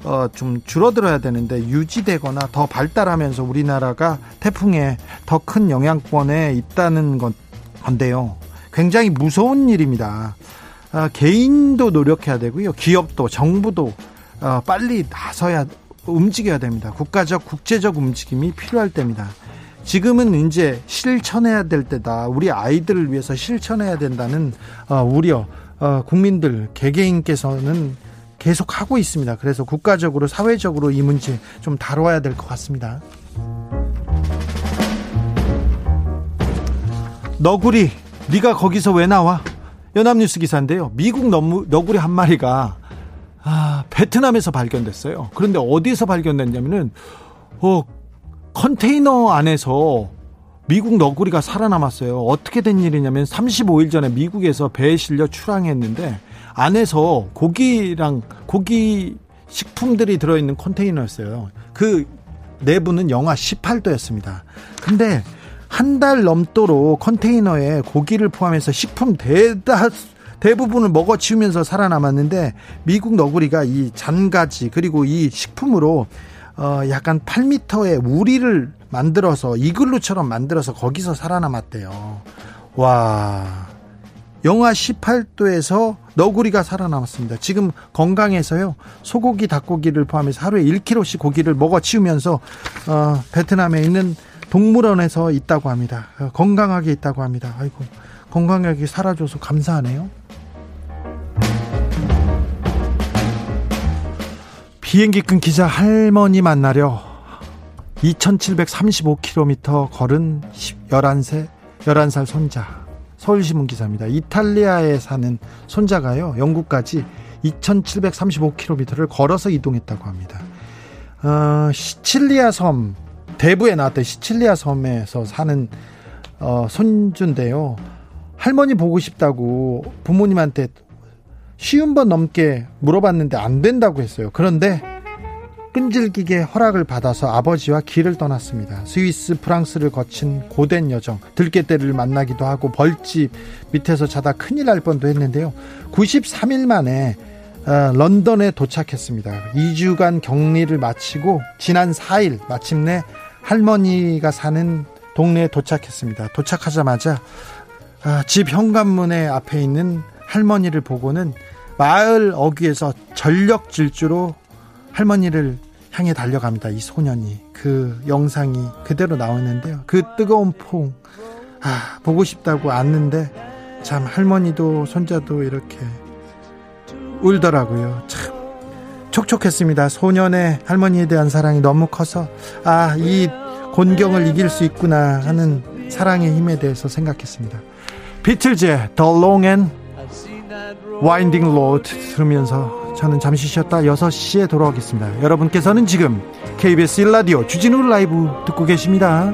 어, 좀 줄어들어야 되는데 유지되거나 더 발달하면서 우리나라가 태풍에 더 큰 영향권에 있다는 건, 건데요. 굉장히 무서운 일입니다. 어, 개인도 노력해야 되고요. 기업도 정부도 어, 빨리 나서야 움직여야 됩니다. 국가적 국제적 움직임이 필요할 때입니다. 지금은 이제 실천해야 될 때다. 우리 아이들을 위해서 실천해야 된다는 어, 우려 국민들 개개인께서는 계속 하고 있습니다. 그래서 국가적으로 사회적으로 이 문제 좀 다뤄야 될 것 같습니다. 너구리 네가 거기서 왜 나와? 연합뉴스 기사인데요. 미국 너구리 한 마리가 아, 베트남에서 발견됐어요. 그런데 어디서 발견됐냐면은 어, 컨테이너 안에서 미국 너구리가 살아남았어요. 어떻게 된 일이냐면 35일 전에 미국에서 배에 실려 출항했는데 안에서 고기랑 고기 식품들이 들어있는 컨테이너였어요. 그 내부는 영하 18도였습니다. 근데 한 달 넘도록 컨테이너에 고기를 포함해서 식품 대다 대부분을 먹어 치우면서 살아남았는데 미국 너구리가 이 잔가지 그리고 이 식품으로 어 약간 8미터의 우리를 만들어서 이글루처럼 만들어서 거기서 살아남았대요. 와. 영하 18도에서 너구리가 살아남았습니다. 지금 건강해서요. 소고기, 닭고기를 포함해서 하루에 1kg씩 고기를 먹어 치우면서 어 베트남에 있는 동물원에서 있다고 합니다. 어, 건강하게 있다고 합니다. 아이고, 건강하게 살아줘서 감사하네요. 비행기 끊기자 할머니 만나려 2735km 걸은 11세, 11살 손자. 서울신문 기사입니다. 이탈리아에 사는 손자가요, 영국까지 2735km를 걸어서 이동했다고 합니다. 어, 시칠리아 섬, 대부에 나왔던 시칠리아 섬에서 사는 어, 손주인데요. 할머니 보고 싶다고 부모님한테 쉬운 번 넘게 물어봤는데 안 된다고 했어요. 그런데 끈질기게 허락을 받아서 아버지와 길을 떠났습니다. 스위스, 프랑스를 거친 고된 여정, 들깨떼를 만나기도 하고 벌집 밑에서 자다 큰일 날 뻔도 했는데요. 93일 만에 어, 런던에 도착했습니다. 2주간 격리를 마치고 지난 4일 마침내 할머니가 사는 동네에 도착했습니다. 도착하자마자 아, 집 현관문에 앞에 있는 할머니를 보고는 마을 어귀에서 전력 질주로 할머니를 향해 달려갑니다. 이 소년이 그 영상이 그대로 나오는데요. 그 뜨거운 풍 아, 보고 싶다고 왔는데 참 할머니도 손자도 이렇게 울더라고요. 참 촉촉했습니다. 소년의 할머니에 대한 사랑이 너무 커서 아, 이 곤경을 이길 수 있구나 하는 사랑의 힘에 대해서 생각했습니다. 비틀즈의 The Long and Winding Road 들으면서 저는 잠시 쉬었다 6시에 돌아오겠습니다. 여러분께서는 지금 KBS 1라디오 주진우 라이브 듣고 계십니다.